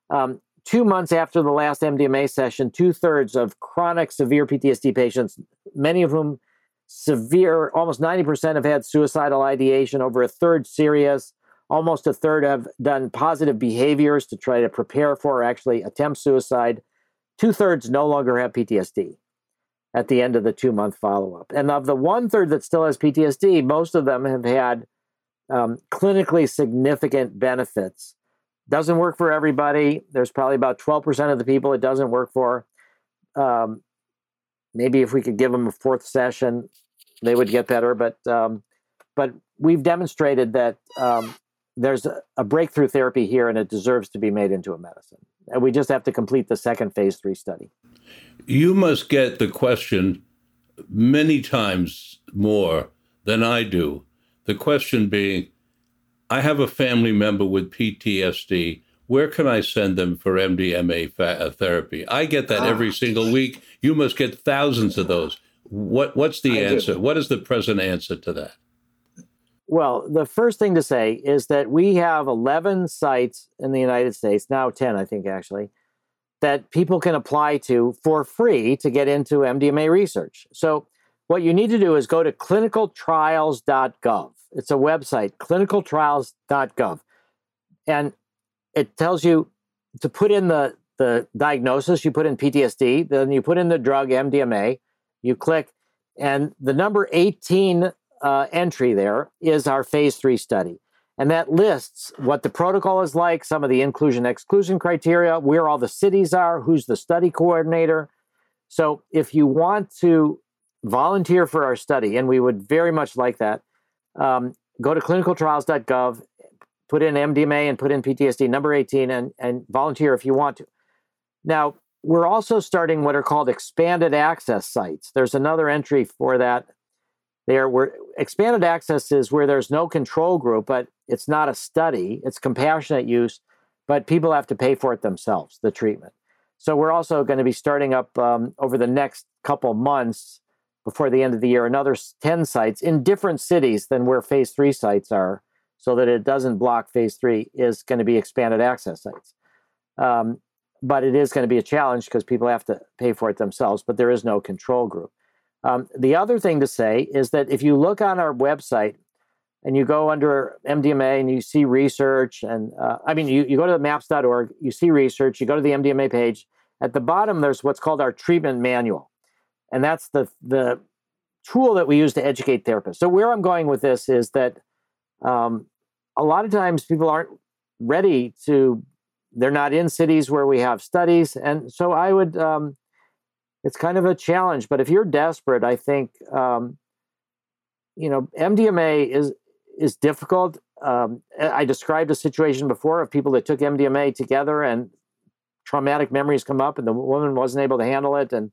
Um, two months after the last MDMA session, two thirds of chronic severe PTSD patients, many of whom severe, almost 90% have had suicidal ideation, over a third serious, Almost a third have done positive behaviors to try to prepare for or actually attempt suicide. Two thirds no longer have PTSD at the end of the two month follow up. And of the one third that still has PTSD, most of them have had um, clinically significant benefits. Doesn't work for everybody. There's probably about 12% of the people it doesn't work for. Um, maybe if we could give them a fourth session, they would get better. But um, but we've demonstrated that um, there's a, a, breakthrough therapy here and it deserves to be made into a medicine. And we just have to complete the second phase three study. You must get the question many times more than I do. The question being I have a family member with PTSD. Where can I send them for MDMA fa- uh, therapy? I get that ah. every single week. You must get thousands of those. What, what's the I answer? Do. What is the present answer to that? Well, the first thing to say is that we have 11 sites in the United States, now 10, I think, actually, that people can apply to for free to get into MDMA research. So, what you need to do is go to clinicaltrials.gov. It's a website, clinicaltrials.gov. And it tells you to put in the the diagnosis, you put in PTSD, then you put in the drug MDMA, you click, and the number 18 uh, entry there is our phase three study. And that lists what the protocol is like, some of the inclusion exclusion criteria, where all the cities are, who's the study coordinator. So if you want to volunteer for our study, and we would very much like that, um, go to clinicaltrials.gov, put in MDMA and put in PTSD number 18, and, and volunteer if you want to. Now, we're also starting what are called expanded access sites. There's another entry for that there were expanded access is where there's no control group, but it's not a study, it's compassionate use, but people have to pay for it themselves, the treatment. So we're also going to be starting up um, over the next couple months before the end of the year another 10 sites in different cities than where phase three sites are so that it doesn't block phase three is going to be expanded access sites um, but it is going to be a challenge because people have to pay for it themselves but there is no control group um, the other thing to say is that if you look on our website and you go under MDMA and you see research, and uh, I mean, you, you go to the maps.org, you see research, you go to the MDMA page. At the bottom, there's what's called our treatment manual. And that's the, the tool that we use to educate therapists. So, where I'm going with this is that um, a lot of times people aren't ready to, they're not in cities where we have studies. And so, I would um, it's kind of a challenge. But if you're desperate, I think um, you know MDMA is is difficult. Um, I described a situation before of people that took MDMA together and traumatic memories come up, and the woman wasn't able to handle it and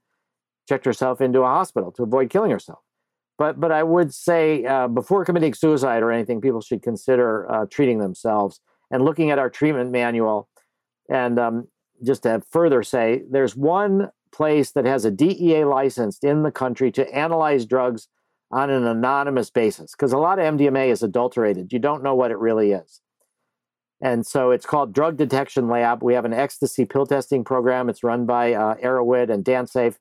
checked herself into a hospital to avoid killing herself. But but I would say uh, before committing suicide or anything, people should consider uh, treating themselves and looking at our treatment manual. And um, just to further say, there's one place that has a DEA licensed in the country to analyze drugs on an anonymous basis because a lot of MDMA is adulterated. You don't know what it really is. And so it's called Drug Detection Lab. We have an ecstasy pill testing program. It's run by uh, Erowid and DanceSafe.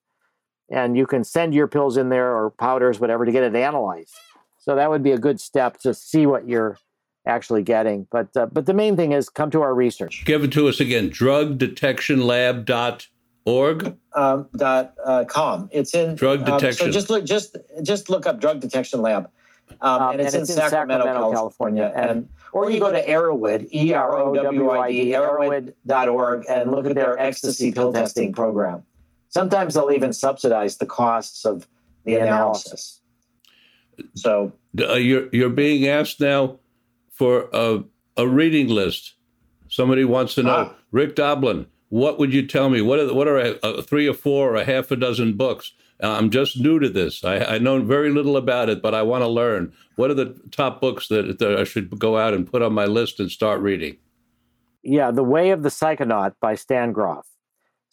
And you can send your pills in there or powders, whatever, to get it analyzed. So that would be a good step to see what you're actually getting. But uh, but the main thing is come to our research. Give it to us again. Drugdetectionlab.com org um, dot uh, com. It's in drug detection. Um, so just look just just look up drug detection lab, um, um, and, it's, and in, it's Sacramento, Sacramento, California. California. And or you go to Erowid, E R O W I D, Erowid.org, and look at their ecstasy pill testing program. Sometimes they'll even subsidize the costs of the analysis. So uh, you're you're being asked now for a a reading list. Somebody wants to know ah. Rick Doblin what would you tell me? What are what are a, a three or four or a half a dozen books? Uh, I'm just new to this. I, I know very little about it, but I want to learn. What are the top books that, that I should go out and put on my list and start reading? Yeah, The Way of the Psychonaut by Stan Grof.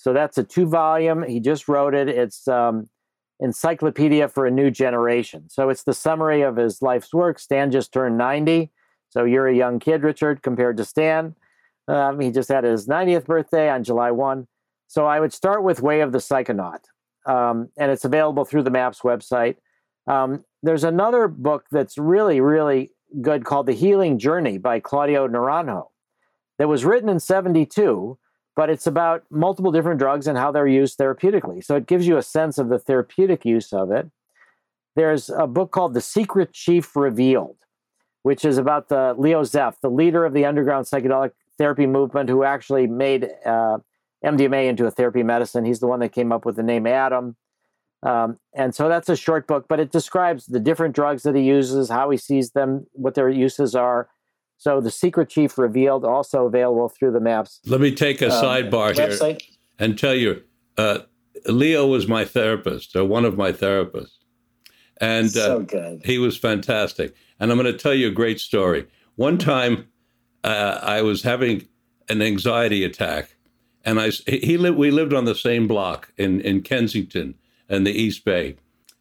So that's a two volume. He just wrote it. It's um, encyclopedia for a new generation. So it's the summary of his life's work. Stan just turned 90. So you're a young kid, Richard, compared to Stan. Um, he just had his 90th birthday on July 1. So I would start with Way of the Psychonaut, um, and it's available through the MAPS website. Um, there's another book that's really, really good called The Healing Journey by Claudio Naranjo that was written in 72, but it's about multiple different drugs and how they're used therapeutically. So it gives you a sense of the therapeutic use of it. There's a book called The Secret Chief Revealed, which is about the Leo Zeff, the leader of the underground psychedelic therapy movement who actually made uh, MDMA into a therapy medicine. He's the one that came up with the name Adam. Um, and so that's a short book, but it describes the different drugs that he uses, how he sees them, what their uses are. So the secret chief revealed, also available through the maps. Let me take a um, sidebar here and tell you, uh, Leo was my therapist, or one of my therapists, and uh, so he was fantastic. And I'm going to tell you a great story. One time, uh, I was having an anxiety attack, and I he lived we lived on the same block in in Kensington and the East Bay,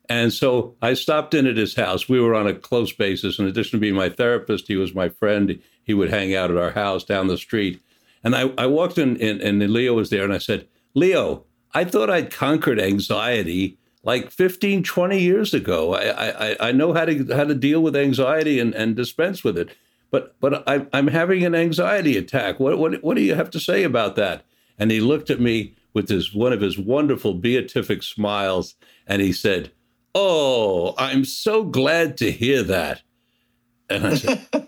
and so I stopped in at his house. We were on a close basis. In addition to being my therapist, he was my friend. He would hang out at our house down the street, and I, I walked in, in and Leo was there, and I said, Leo, I thought I'd conquered anxiety like 15, 20 years ago. I, I, I know how to how to deal with anxiety and, and dispense with it but but I, I'm having an anxiety attack. What what what do you have to say about that? And he looked at me with his one of his wonderful beatific smiles, and he said, "Oh, I'm so glad to hear that." And I said,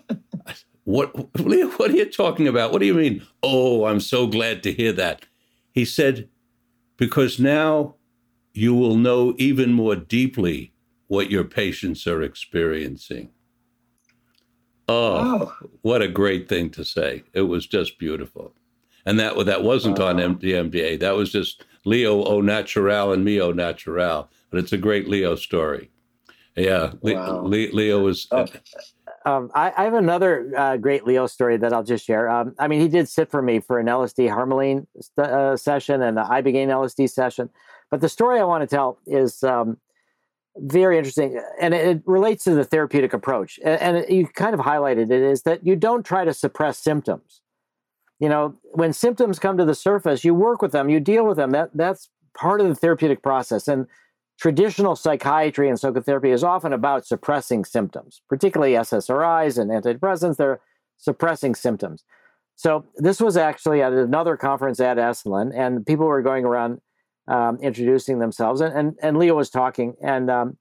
"What? What are, you, what are you talking about? What do you mean? Oh, I'm so glad to hear that." He said, "Because now you will know even more deeply what your patients are experiencing." Oh, oh, what a great thing to say! It was just beautiful and that that wasn't wow. on MDMA. That was just Leo au natural and me au natural. But it's a great Leo story. Yeah, wow. Leo was. Oh. Um, I, I, have another uh, great Leo story that I'll just share. Um, I mean, he did sit for me for an LSD Harmaline st- uh, session and the Ibogaine LSD session. But the story I want to tell is um, very interesting, and it, it, relates to the therapeutic approach. And, and it, you kind of highlighted it is that you don't try to suppress symptoms you know, when symptoms come to the surface, you work with them, you deal with them. That that's part of the therapeutic process. And traditional psychiatry and psychotherapy is often about suppressing symptoms, particularly SSRIs and antidepressants. They're suppressing symptoms. So this was actually at another conference at Esalen, and people were going around um, introducing themselves, and, and, and Leo was talking, and um,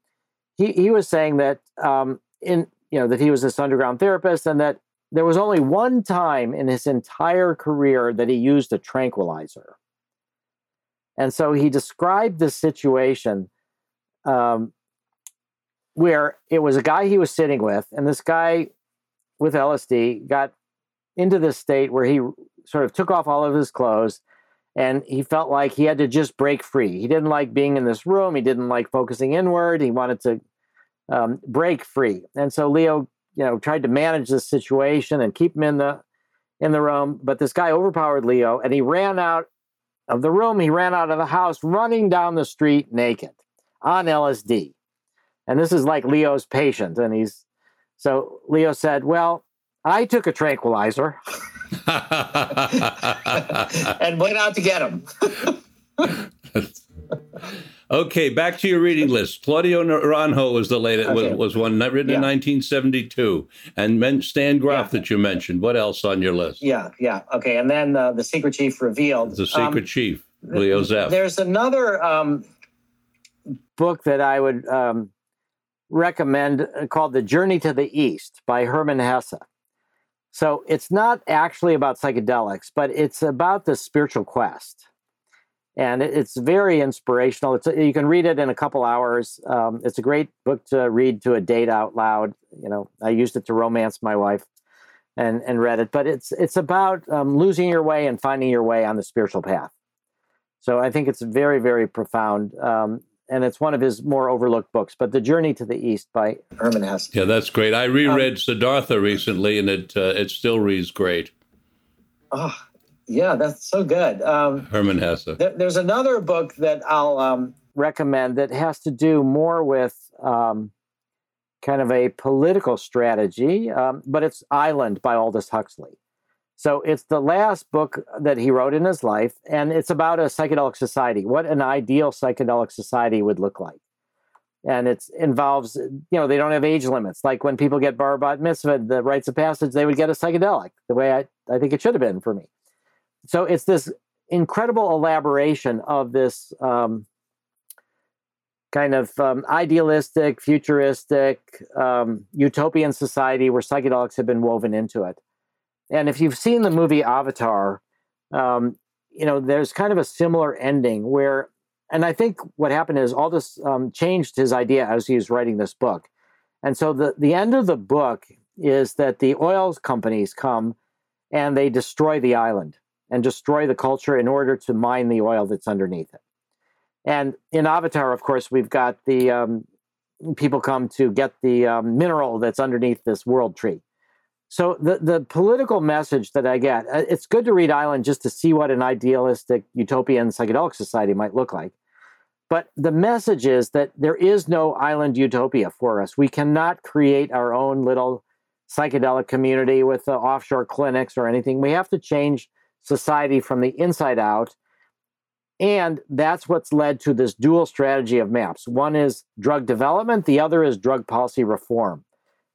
he he was saying that um, in you know that he was this underground therapist, and that there was only one time in his entire career that he used a tranquilizer. And so he described this situation um, where it was a guy he was sitting with, and this guy with LSD got into this state where he sort of took off all of his clothes and he felt like he had to just break free. He didn't like being in this room, he didn't like focusing inward, he wanted to um, break free. And so Leo you know tried to manage the situation and keep him in the in the room but this guy overpowered leo and he ran out of the room he ran out of the house running down the street naked on lsd and this is like leo's patient and he's so leo said well i took a tranquilizer and went out to get him Okay, back to your reading list. Claudio Naranjo was the latest okay. was, was one written yeah. in 1972, and Stan Grof yeah. that you mentioned. What else on your list? Yeah, yeah. Okay, and then uh, the Secret Chief revealed. The Secret um, Chief, Leo Zeff. There's another um, book that I would um, recommend uh, called The Journey to the East by Hermann Hesse. So it's not actually about psychedelics, but it's about the spiritual quest and it's very inspirational. It's you can read it in a couple hours. Um, it's a great book to read to a date out loud. You know, I used it to romance my wife, and and read it. But it's it's about um, losing your way and finding your way on the spiritual path. So I think it's very very profound, um, and it's one of his more overlooked books. But the Journey to the East by Hermann Hesse. Yeah, that's great. I reread um, Siddhartha recently, and it uh, it still reads great. Oh, yeah, that's so good. Um, Hermann Hesse. Th- there's another book that I'll um, recommend that has to do more with um, kind of a political strategy, um, but it's Island by Aldous Huxley. So it's the last book that he wrote in his life, and it's about a psychedelic society, what an ideal psychedelic society would look like. And it involves, you know, they don't have age limits. Like when people get bar mitzvah, the rites of passage, they would get a psychedelic, the way I, I think it should have been for me so it's this incredible elaboration of this um, kind of um, idealistic, futuristic, um, utopian society where psychedelics have been woven into it. And if you've seen the movie Avatar, um, you know, there's kind of a similar ending where, and I think what happened is Aldous um, changed his idea as he was writing this book. And so the, the end of the book is that the oil companies come and they destroy the island and destroy the culture in order to mine the oil that's underneath it. And in Avatar, of course, we've got the um, people come to get the um, mineral that's underneath this world tree. So the the political message that I get, uh, it's good to read Island just to see what an idealistic utopian psychedelic society might look like. But the message is that there is no island utopia for us. We cannot create our own little psychedelic community with uh, offshore clinics or anything. We have to change society from the inside out. And that's what's led to this dual strategy of MAPS. One is drug development, the other is drug policy reform,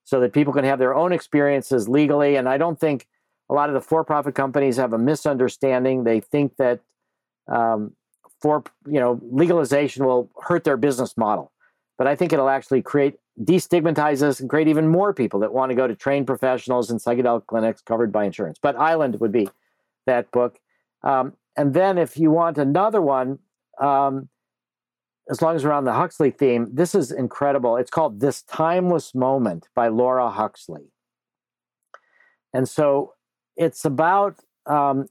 so that people can have their own experiences legally. And I don't think a lot of the for-profit companies have a misunderstanding. They think that um, for you know legalization will hurt their business model, but I think it'll actually create destigmatize us and create even more people that want to go to trained professionals in psychedelic clinics covered by insurance. But Island would be that book. Um, and then if you want another one, um, as long as we're on the Huxley theme, this is incredible. It's called This Timeless Moment by Laura Huxley. And so it's about um,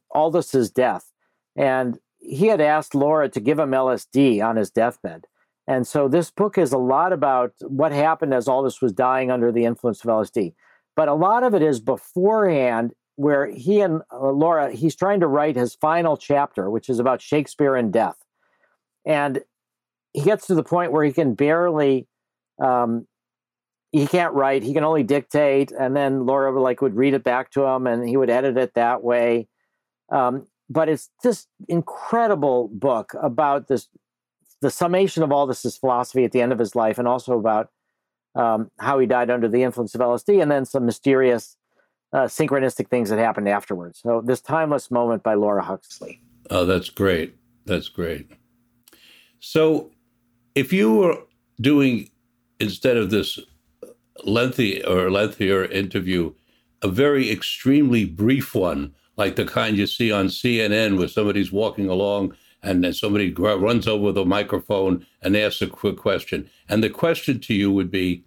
death. And he had asked Laura to give him LSD on his deathbed. And so this book is a lot about what happened as Aldous was dying under the influence of LSD. But a lot of it is beforehand, where he and uh, Laura, he's trying to write his final chapter, which is about Shakespeare and death. And he gets to the point where he can barely um, he can't write he can only dictate and then laura like would read it back to him and he would edit it that way. Um, but it's this incredible book about this the summation of all this is philosophy at the end of his life and also about um, how he died under the influence of lsd and then some mysterious uh, synchronistic things that happened afterwards. So this timeless moment by laura huxley. Oh that's great. That's great. So if you were doing instead of this lengthy or lengthier interview, a very extremely brief one, like the kind you see on CNN where somebody's walking along and then somebody runs over the microphone and asks a quick question. And the question to you would be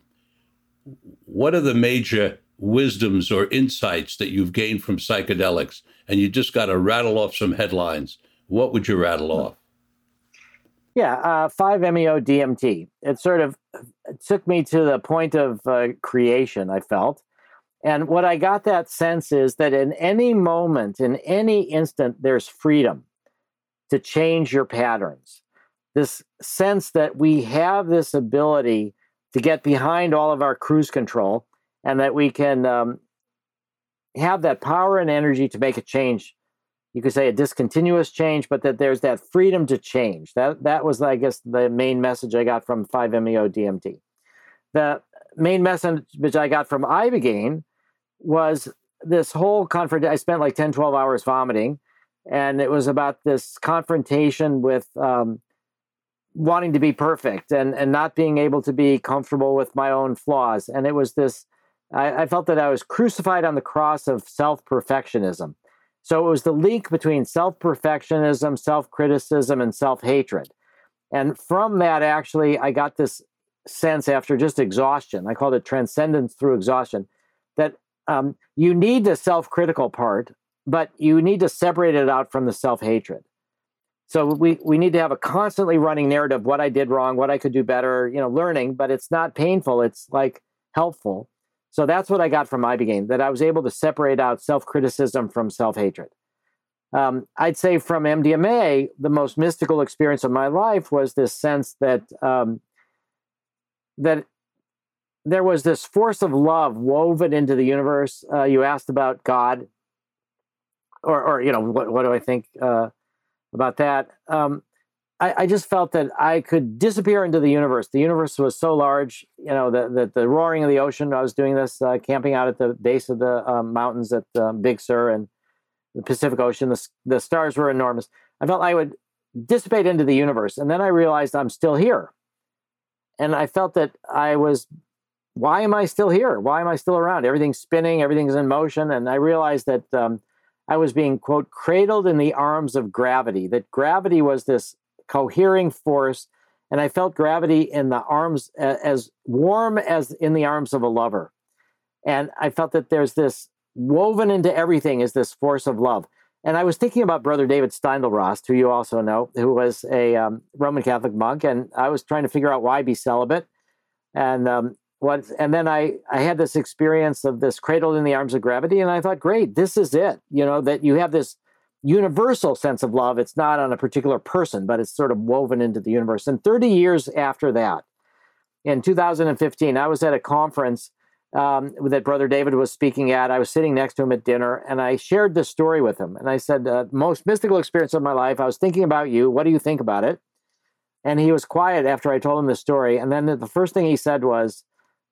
What are the major wisdoms or insights that you've gained from psychedelics? And you just got to rattle off some headlines. What would you rattle off? Yeah, uh, 5-MeO DMT. It sort of took me to the point of uh, creation, I felt. And what I got that sense is that in any moment, in any instant, there's freedom to change your patterns. This sense that we have this ability to get behind all of our cruise control and that we can um, have that power and energy to make a change you could say a discontinuous change, but that there's that freedom to change. That that was, I guess, the main message I got from 5-MeO DMT. The main message I got from Ibogaine was this whole confront. I spent like 10, 12 hours vomiting, and it was about this confrontation with um, wanting to be perfect and and not being able to be comfortable with my own flaws. And it was this. I, I felt that I was crucified on the cross of self perfectionism so it was the link between self perfectionism, self criticism, and self hatred. And from that, actually, I got this sense after just exhaustion. I called it transcendence through exhaustion that um, you need the self critical part, but you need to separate it out from the self hatred. So we, we need to have a constantly running narrative what I did wrong, what I could do better, you know, learning, but it's not painful. It's like helpful. So that's what I got from Ibogaine, that I was able to separate out self criticism from self hatred. Um, I'd say from MDMA, the most mystical experience of my life was this sense that um, that there was this force of love woven into the universe. Uh, you asked about God, or, or you know, what, what do I think uh, about that? Um, I, I, just felt that I could disappear into the universe. The universe was so large, you know, that the, the roaring of the ocean. I was doing this uh, camping out at the base of the um, mountains at um, Big Sur and the Pacific Ocean. The the stars were enormous. I felt I would dissipate into the universe, and then I realized I'm still here, and I felt that I was. Why am I still here? Why am I still around? Everything's spinning, everything's in motion, and I realized that um, I was being quote cradled in the arms of gravity. That gravity was this cohering force. And I felt gravity in the arms as warm as in the arms of a lover. And I felt that there's this woven into everything is this force of love. And I was thinking about Brother David Steindl-Rast, who you also know, who was a um, Roman Catholic monk, and I was trying to figure out why be celibate, and um, what. And then I I had this experience of this cradled in the arms of gravity, and I thought, great, this is it. You know that you have this universal sense of love. It's not on a particular person, but it's sort of woven into the universe. And 30 years after that, in 2015, I was at a conference um, that Brother David was speaking at. I was sitting next to him at dinner, and I shared this story with him. And I said, uh, "Most mystical experience of my life. I was thinking about you. What do you think about it?" And he was quiet after I told him the story. And then the first thing he said was,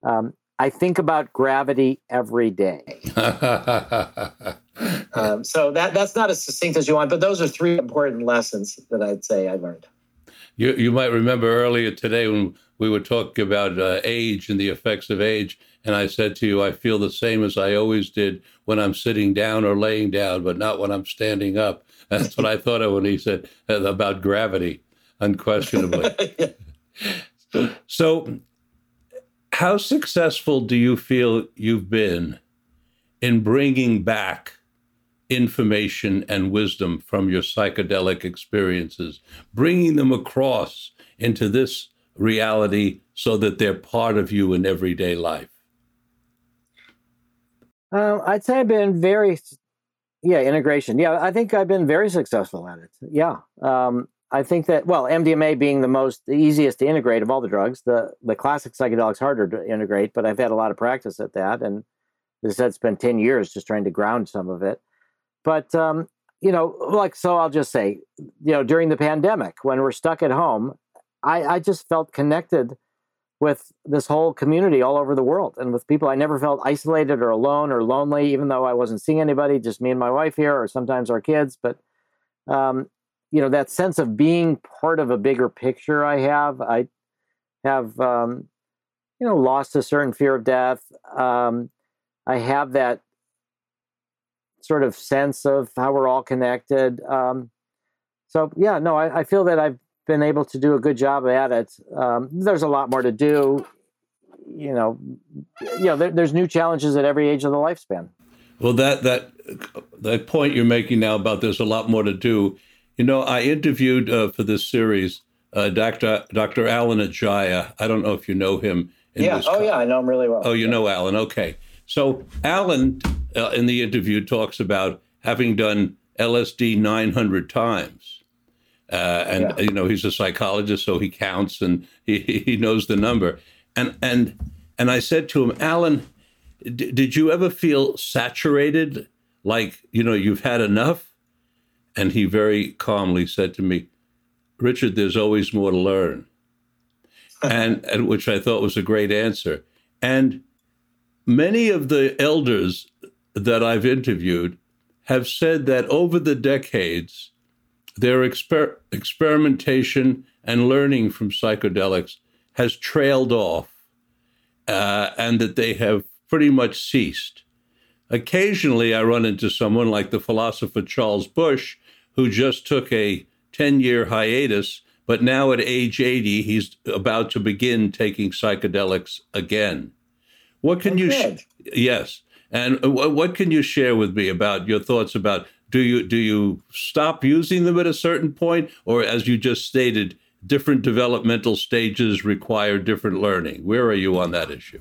um, "I think about gravity every day." Um, so that that's not as succinct as you want, but those are three important lessons that I'd say I learned. You you might remember earlier today when we were talking about uh, age and the effects of age, and I said to you, I feel the same as I always did when I'm sitting down or laying down, but not when I'm standing up. That's what I thought of when he said uh, about gravity, unquestionably. so, how successful do you feel you've been in bringing back information and wisdom from your psychedelic experiences, bringing them across into this reality so that they're part of you in everyday life? Um, I'd say I've been very, yeah, integration. Yeah, I think I've been very successful at it. Yeah. Um, I think that well, MDMA being the most the easiest to integrate of all the drugs, the the classic psychedelics harder to integrate, but I've had a lot of practice at that, and as I said, spent ten years just trying to ground some of it. But um, you know, like so, I'll just say, you know, during the pandemic when we're stuck at home, I, I just felt connected with this whole community all over the world and with people. I never felt isolated or alone or lonely, even though I wasn't seeing anybody, just me and my wife here, or sometimes our kids. But um, you know, that sense of being part of a bigger picture. I have, I have, um, you know, lost a certain fear of death. Um, I have that sort of sense of how we're all connected. Um, so yeah, no, I, I, feel that I've been able to do a good job at it. Um, there's a lot more to do. You know, you know, there, there's new challenges at every age of the lifespan. Well, that that that point you're making now about there's a lot more to do. You know, I interviewed uh, for this series uh, Dr. Dr. Alan Ajaya. I don't know if you know him. yeah. oh, yeah. I know him really well. Oh, you yeah. know Alan. Okay. So Alan, uh, in the interview, talks about having done LSD 900 times. Uh, and yeah. you know he's a psychologist, so he counts and he, he knows the number. And and and I said to him, Alan, d- did you ever feel saturated, like you know you've had enough? And he very calmly said to me, Richard, there's always more to learn. and, and which I thought was a great answer. And Many of the elders that I've interviewed have said that over the decades, their exper- experimentation and learning from psychedelics has trailed off uh, and that they have pretty much ceased. Occasionally, I run into someone like the philosopher Charles Bush, who just took a 10 year hiatus, but now at age 80, he's about to begin taking psychedelics again. What can you? Sh- yes, and what can you share with me about your thoughts about do you do you stop using them at a certain point, or as you just stated, different developmental stages require different learning? Where are you on that issue?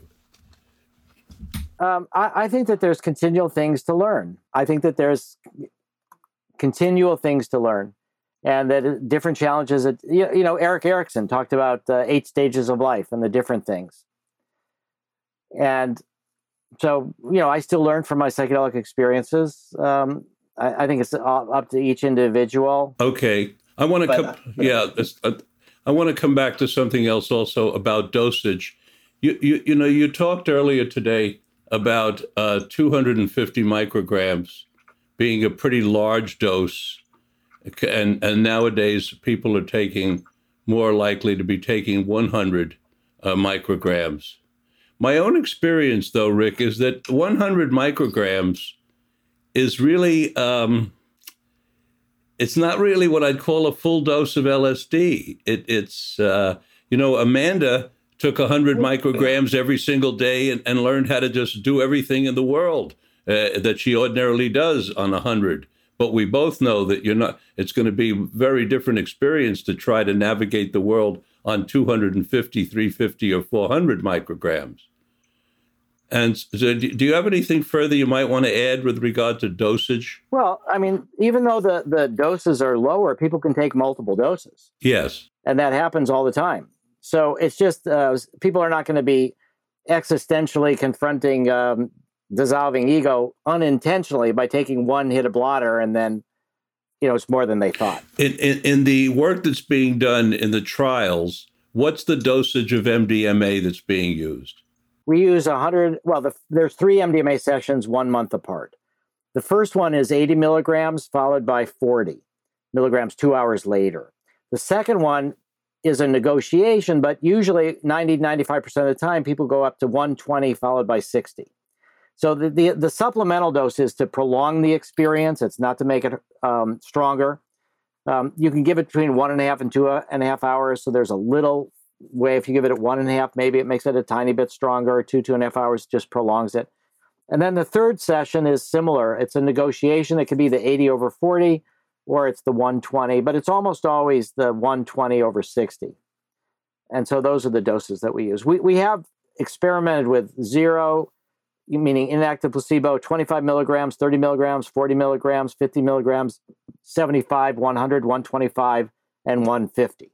Um, I, I think that there's continual things to learn. I think that there's continual things to learn and that different challenges that you know erik erikson talked about uh, eight stages of life and the different things and so you know i still learn from my psychedelic experiences um, I, I, think it's up to each individual. Okay i want to come uh, yeah. uh, i want to come back to something else also about dosage. You you, you know you talked earlier today about uh, 250 micrograms being a pretty large dose and and nowadays people are taking more likely to be taking 100 uh, micrograms my own experience, though, Rick, is that 100 micrograms is really, um, it's not really what I'd call a full dose of LSD. It, it's, uh, you know, Amanda took 100 micrograms every single day and, and learned how to just do everything in the world uh, that she ordinarily does on 100 but we both know that you're not it's going to be very different experience to try to navigate the world on 250, 350, or 400 micrograms. And so, do you have anything further you might want to add with regard to dosage? Well, I mean, even though the, the doses are lower, people can take multiple doses. Yes. And that happens all the time. So it's just uh, people are not going to be existentially confronting um, dissolving ego unintentionally by taking one hit of blotter and then you know, it's more than they thought. In, in, in, the work that's being done in the trials, what's the dosage of MDMA that's being used? We use 100, well, the, there's three MDMA sessions one month apart. The first one is 80 milligrams, followed by 40 milligrams two hours later. The second one is a negotiation, but usually 90, 95% of the time, people go up to 120, followed by 60. So the, the, the supplemental dose is to prolong the experience. It's not to make it um, stronger. Um, you can give it between one and a half and two and a half hours. So there's a little way. If you give it at one and a half, maybe it makes it a tiny bit stronger. Two, two and a half hours just prolongs it. And then the third session is similar. It's a negotiation. It could be the 80 over 40 or it's the 120, but it's almost always the 120 over 60. And so those are the doses that we use. We, we have experimented with zero, meaning inactive placebo, 25 milligrams, 30 milligrams, 40 milligrams, 50 milligrams, 75, 100, 125, and 150.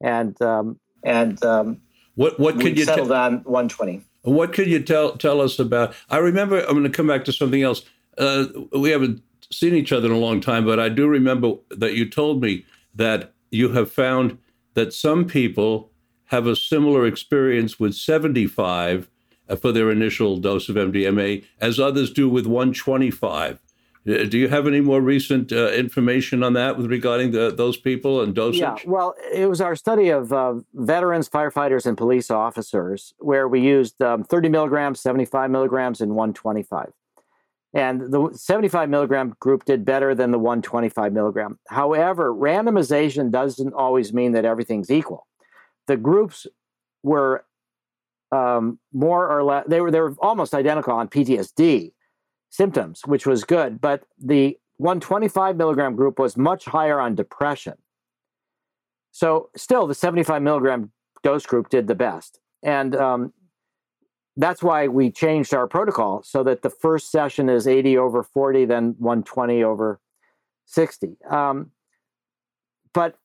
And um, and um, what what could you settled on 120? What could you tell tell us about? I remember. I'm going to come back to something else. Uh, we haven't seen each other in a long time, but I do remember that you told me that you have found that some people have a similar experience with 75 uh, for their initial dose of MDMA as others do with 125. Uh, do you have any more recent uh, information on that with regarding the, those people and dosage? Yeah, well, it was our study of uh, veterans, firefighters, and police officers where we used um, 30 milligrams, 75 milligrams, and 125. And the 75 milligram group did better than the 125 milligram. However, randomization doesn't always mean that everything's equal. The groups were um, more or less, they were, they were almost identical on PTSD symptoms, which was good. But the 125 milligram group was much higher on depression. So, still, the 75 milligram dose group did the best. And um, that's why we changed our protocol so that the first session is 80 over 40, then 120 over 60. Um, but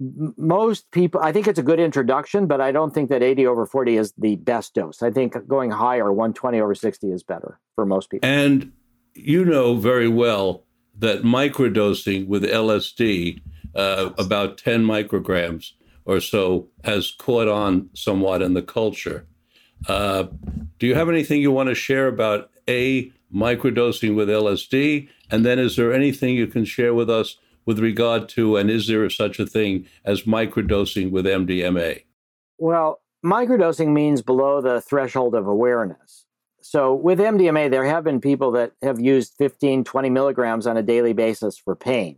most people, I think it's a good introduction, but I don't think that 80 over 40 is the best dose. I think going higher, 120 over 60 is better for most people. And you know very well that microdosing with LSD, uh, about 10 micrograms or so, has caught on somewhat in the culture. Uh, do you have anything you want to share about A, microdosing with LSD? And then is there anything you can share with us with regard to, and is there such a thing as microdosing with MDMA? Well, microdosing means below the threshold of awareness. So with MDMA, there have been people that have used 15, 20 milligrams on a daily basis for pain.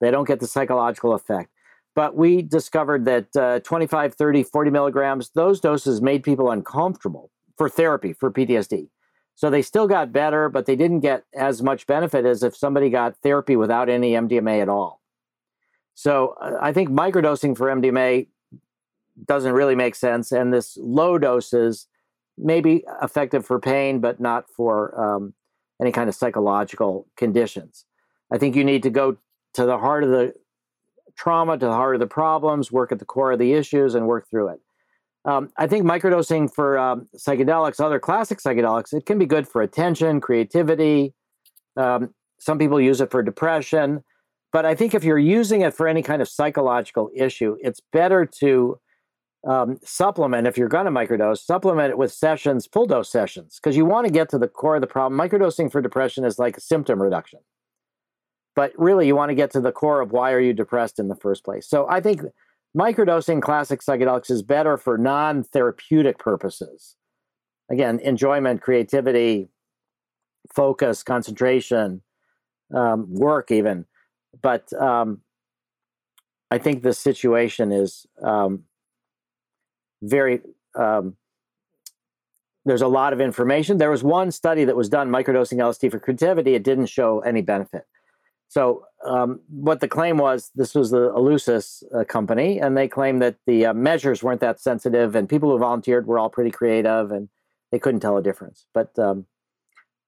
They don't get the psychological effect. But we discovered that uh, 25, 30, 40 milligrams, those doses made people uncomfortable for therapy, for PTSD. So they still got better, but they didn't get as much benefit as if somebody got therapy without any MDMA at all. So uh, I think microdosing for MDMA doesn't really make sense. And this low doses may be effective for pain, but not for um, any kind of psychological conditions. I think you need to go to the heart of the trauma, to the heart of the problems, work at the core of the issues, and work through it. Um, I think microdosing for um, psychedelics, other classic psychedelics, it can be good for attention, creativity. Um, some people use it for depression. But I think if you're using it for any kind of psychological issue, it's better to um, supplement, if you're going to microdose, supplement it with sessions, full dose sessions, because you want to get to the core of the problem. Microdosing for depression is like symptom reduction. But really, you want to get to the core of why are you depressed in the first place. So I think microdosing classic psychedelics is better for non therapeutic purposes. Again, enjoyment, creativity, focus, concentration, um, work, even. But um, I think the situation is um, very. Um, there's a lot of information. There was one study that was done microdosing LSD for creativity. It didn't show any benefit. So um, what the claim was, this was the Eleusis uh, company, and they claimed that the uh, measures weren't that sensitive, and people who volunteered were all pretty creative, and they couldn't tell a difference. But um,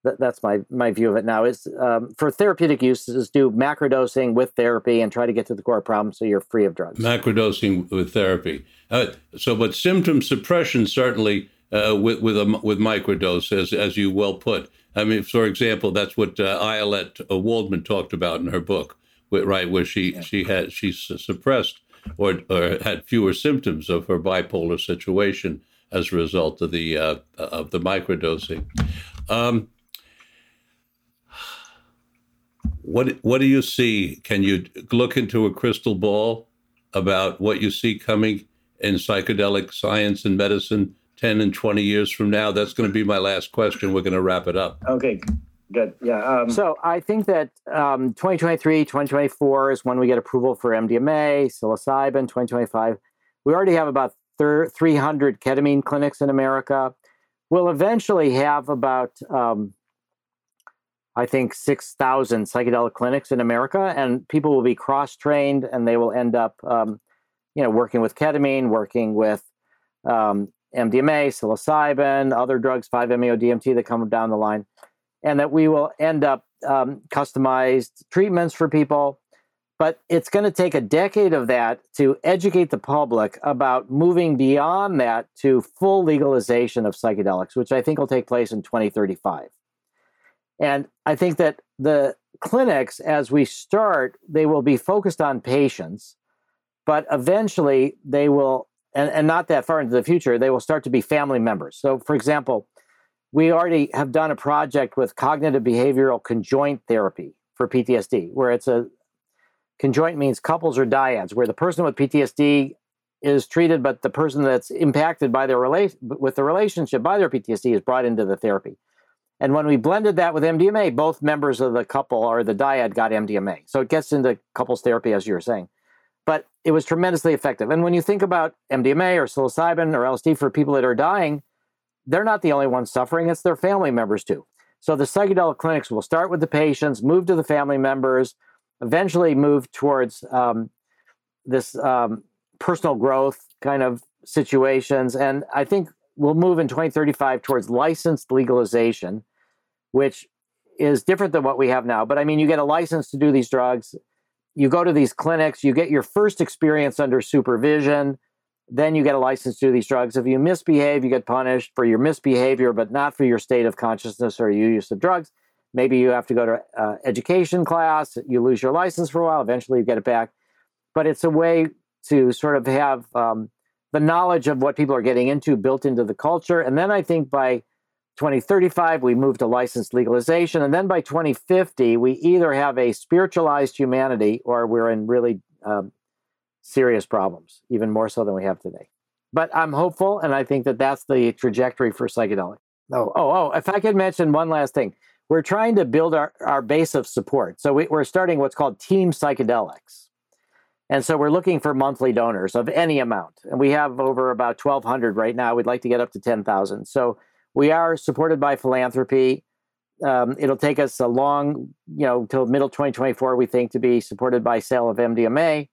th- that's my my view of it now. Is um, for therapeutic uses, do macrodosing with therapy and try to get to the core problem, so you're free of drugs. Macrodosing with therapy. Uh, so, but symptom suppression certainly uh, with with a, with microdose, as as you well put. I mean, for example, that's what uh, Ayelet uh, Waldman talked about in her book, right, where she yeah. she had she suppressed or or had fewer symptoms of her bipolar situation as a result of the uh, of the microdosing. Um, What what do you see? Can you look into a crystal ball about what you see coming in psychedelic science and medicine 10 and 20 years from now? That's going to be my last question. We're going to wrap it up. Okay, good. Yeah. Um, so I think that um, 2023, 2024 is when we get approval for MDMA, psilocybin, 2025. We already have about 300 ketamine clinics in America. We'll eventually have about, um, I think, 6,000 psychedelic clinics in America, and people will be cross trained and they will end up, um, you know, working with ketamine, working with um, MDMA, psilocybin, other drugs, 5-MeO DMT that come down the line, and that we will end up um, customized treatments for people but it's going to take a decade of that to educate the public about moving beyond that to full legalization of psychedelics, which I think will take place in 2035. And I think that the clinics, as we start, they will be focused on patients, but eventually they will, and, and not that far into the future, they will start to be family members. So, for example, we already have done a project with cognitive behavioral conjoint therapy for PTSD, where it's a Conjoint means couples or dyads, where the person with PTSD is treated, but the person that's impacted by their relation with the relationship by their PTSD is brought into the therapy. And when we blended that with MDMA, both members of the couple or the dyad got MDMA. So it gets into couples therapy, as you were saying. But it was tremendously effective. And when you think about MDMA or psilocybin or LSD for people that are dying, they're not the only ones suffering, it's their family members too. So the psychedelic clinics will start with the patients, move to the family members, eventually move towards um, this um, personal growth kind of situations. And I think we'll move in 2035 towards licensed legalization, which is different than what we have now. But I mean, you get a license to do these drugs, you go to these clinics, you get your first experience under supervision. Then you get a license to do these drugs. If you misbehave, you get punished for your misbehavior, but not for your state of consciousness or your use of drugs. Maybe you have to go to uh, education class, you lose your license for a while, eventually you get it back. But it's a way to sort of have um, the knowledge of what people are getting into built into the culture. And then I think by 2035, we move to licensed legalization. And then by 2050, we either have a spiritualized humanity or we're in really um, serious problems, even more so than we have today. But I'm hopeful, and I think that that's the trajectory for psychedelic. Oh, oh, oh! If I could mention one last thing, we're trying to build our, our base of support. So we, we're starting what's called Team Psychedelics. And so we're looking for monthly donors of any amount. And we have over about 1,200 right now. We'd like to get up to 10,000. So we are supported by philanthropy. Um, it'll take us a long, you know, till middle 2024, we think, to be supported by sale of MDMA.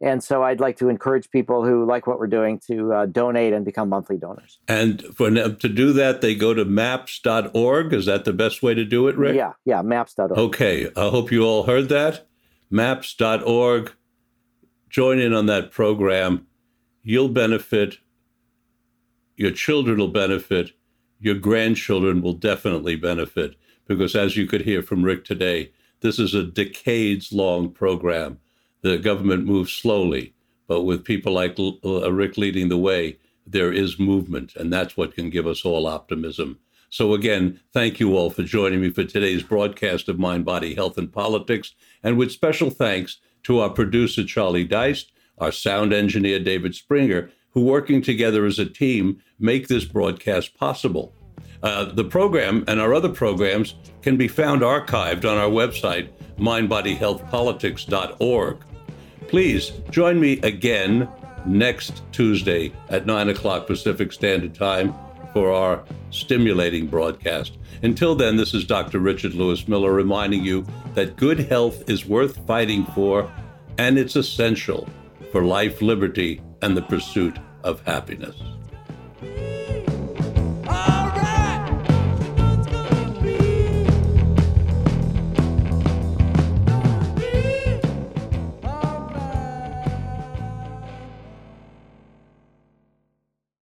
And so I'd like to encourage people who like what we're doing to uh, donate and become monthly donors. And for to do that, they go to maps.org. Is that the best way to do it, Rick? Yeah, yeah, maps.org. Okay. I hope you all heard that. Maps.org. Join in on that program. You'll benefit. Your children will benefit. Your grandchildren will definitely benefit because, as you could hear from Rick today, this is a decades long program the government moves slowly, but with people like uh, Rick leading the way, there is movement, and that's what can give us all optimism. So, again, thank you all for joining me for today's broadcast of Mind, Body, Health, and Politics. And with special thanks to our producer, Charlie Deist, our sound engineer, David Springer, who, working together as a team, make this broadcast possible. Uh, the program and our other programs can be found archived on our website, mindbodyhealthpolitics.org. Please join me again next Tuesday at 9 o'clock Pacific Standard Time for our stimulating broadcast. Until then, this is Dr. Richard Lewis Miller reminding you that good health is worth fighting for and it's essential for life, liberty, and the pursuit of happiness.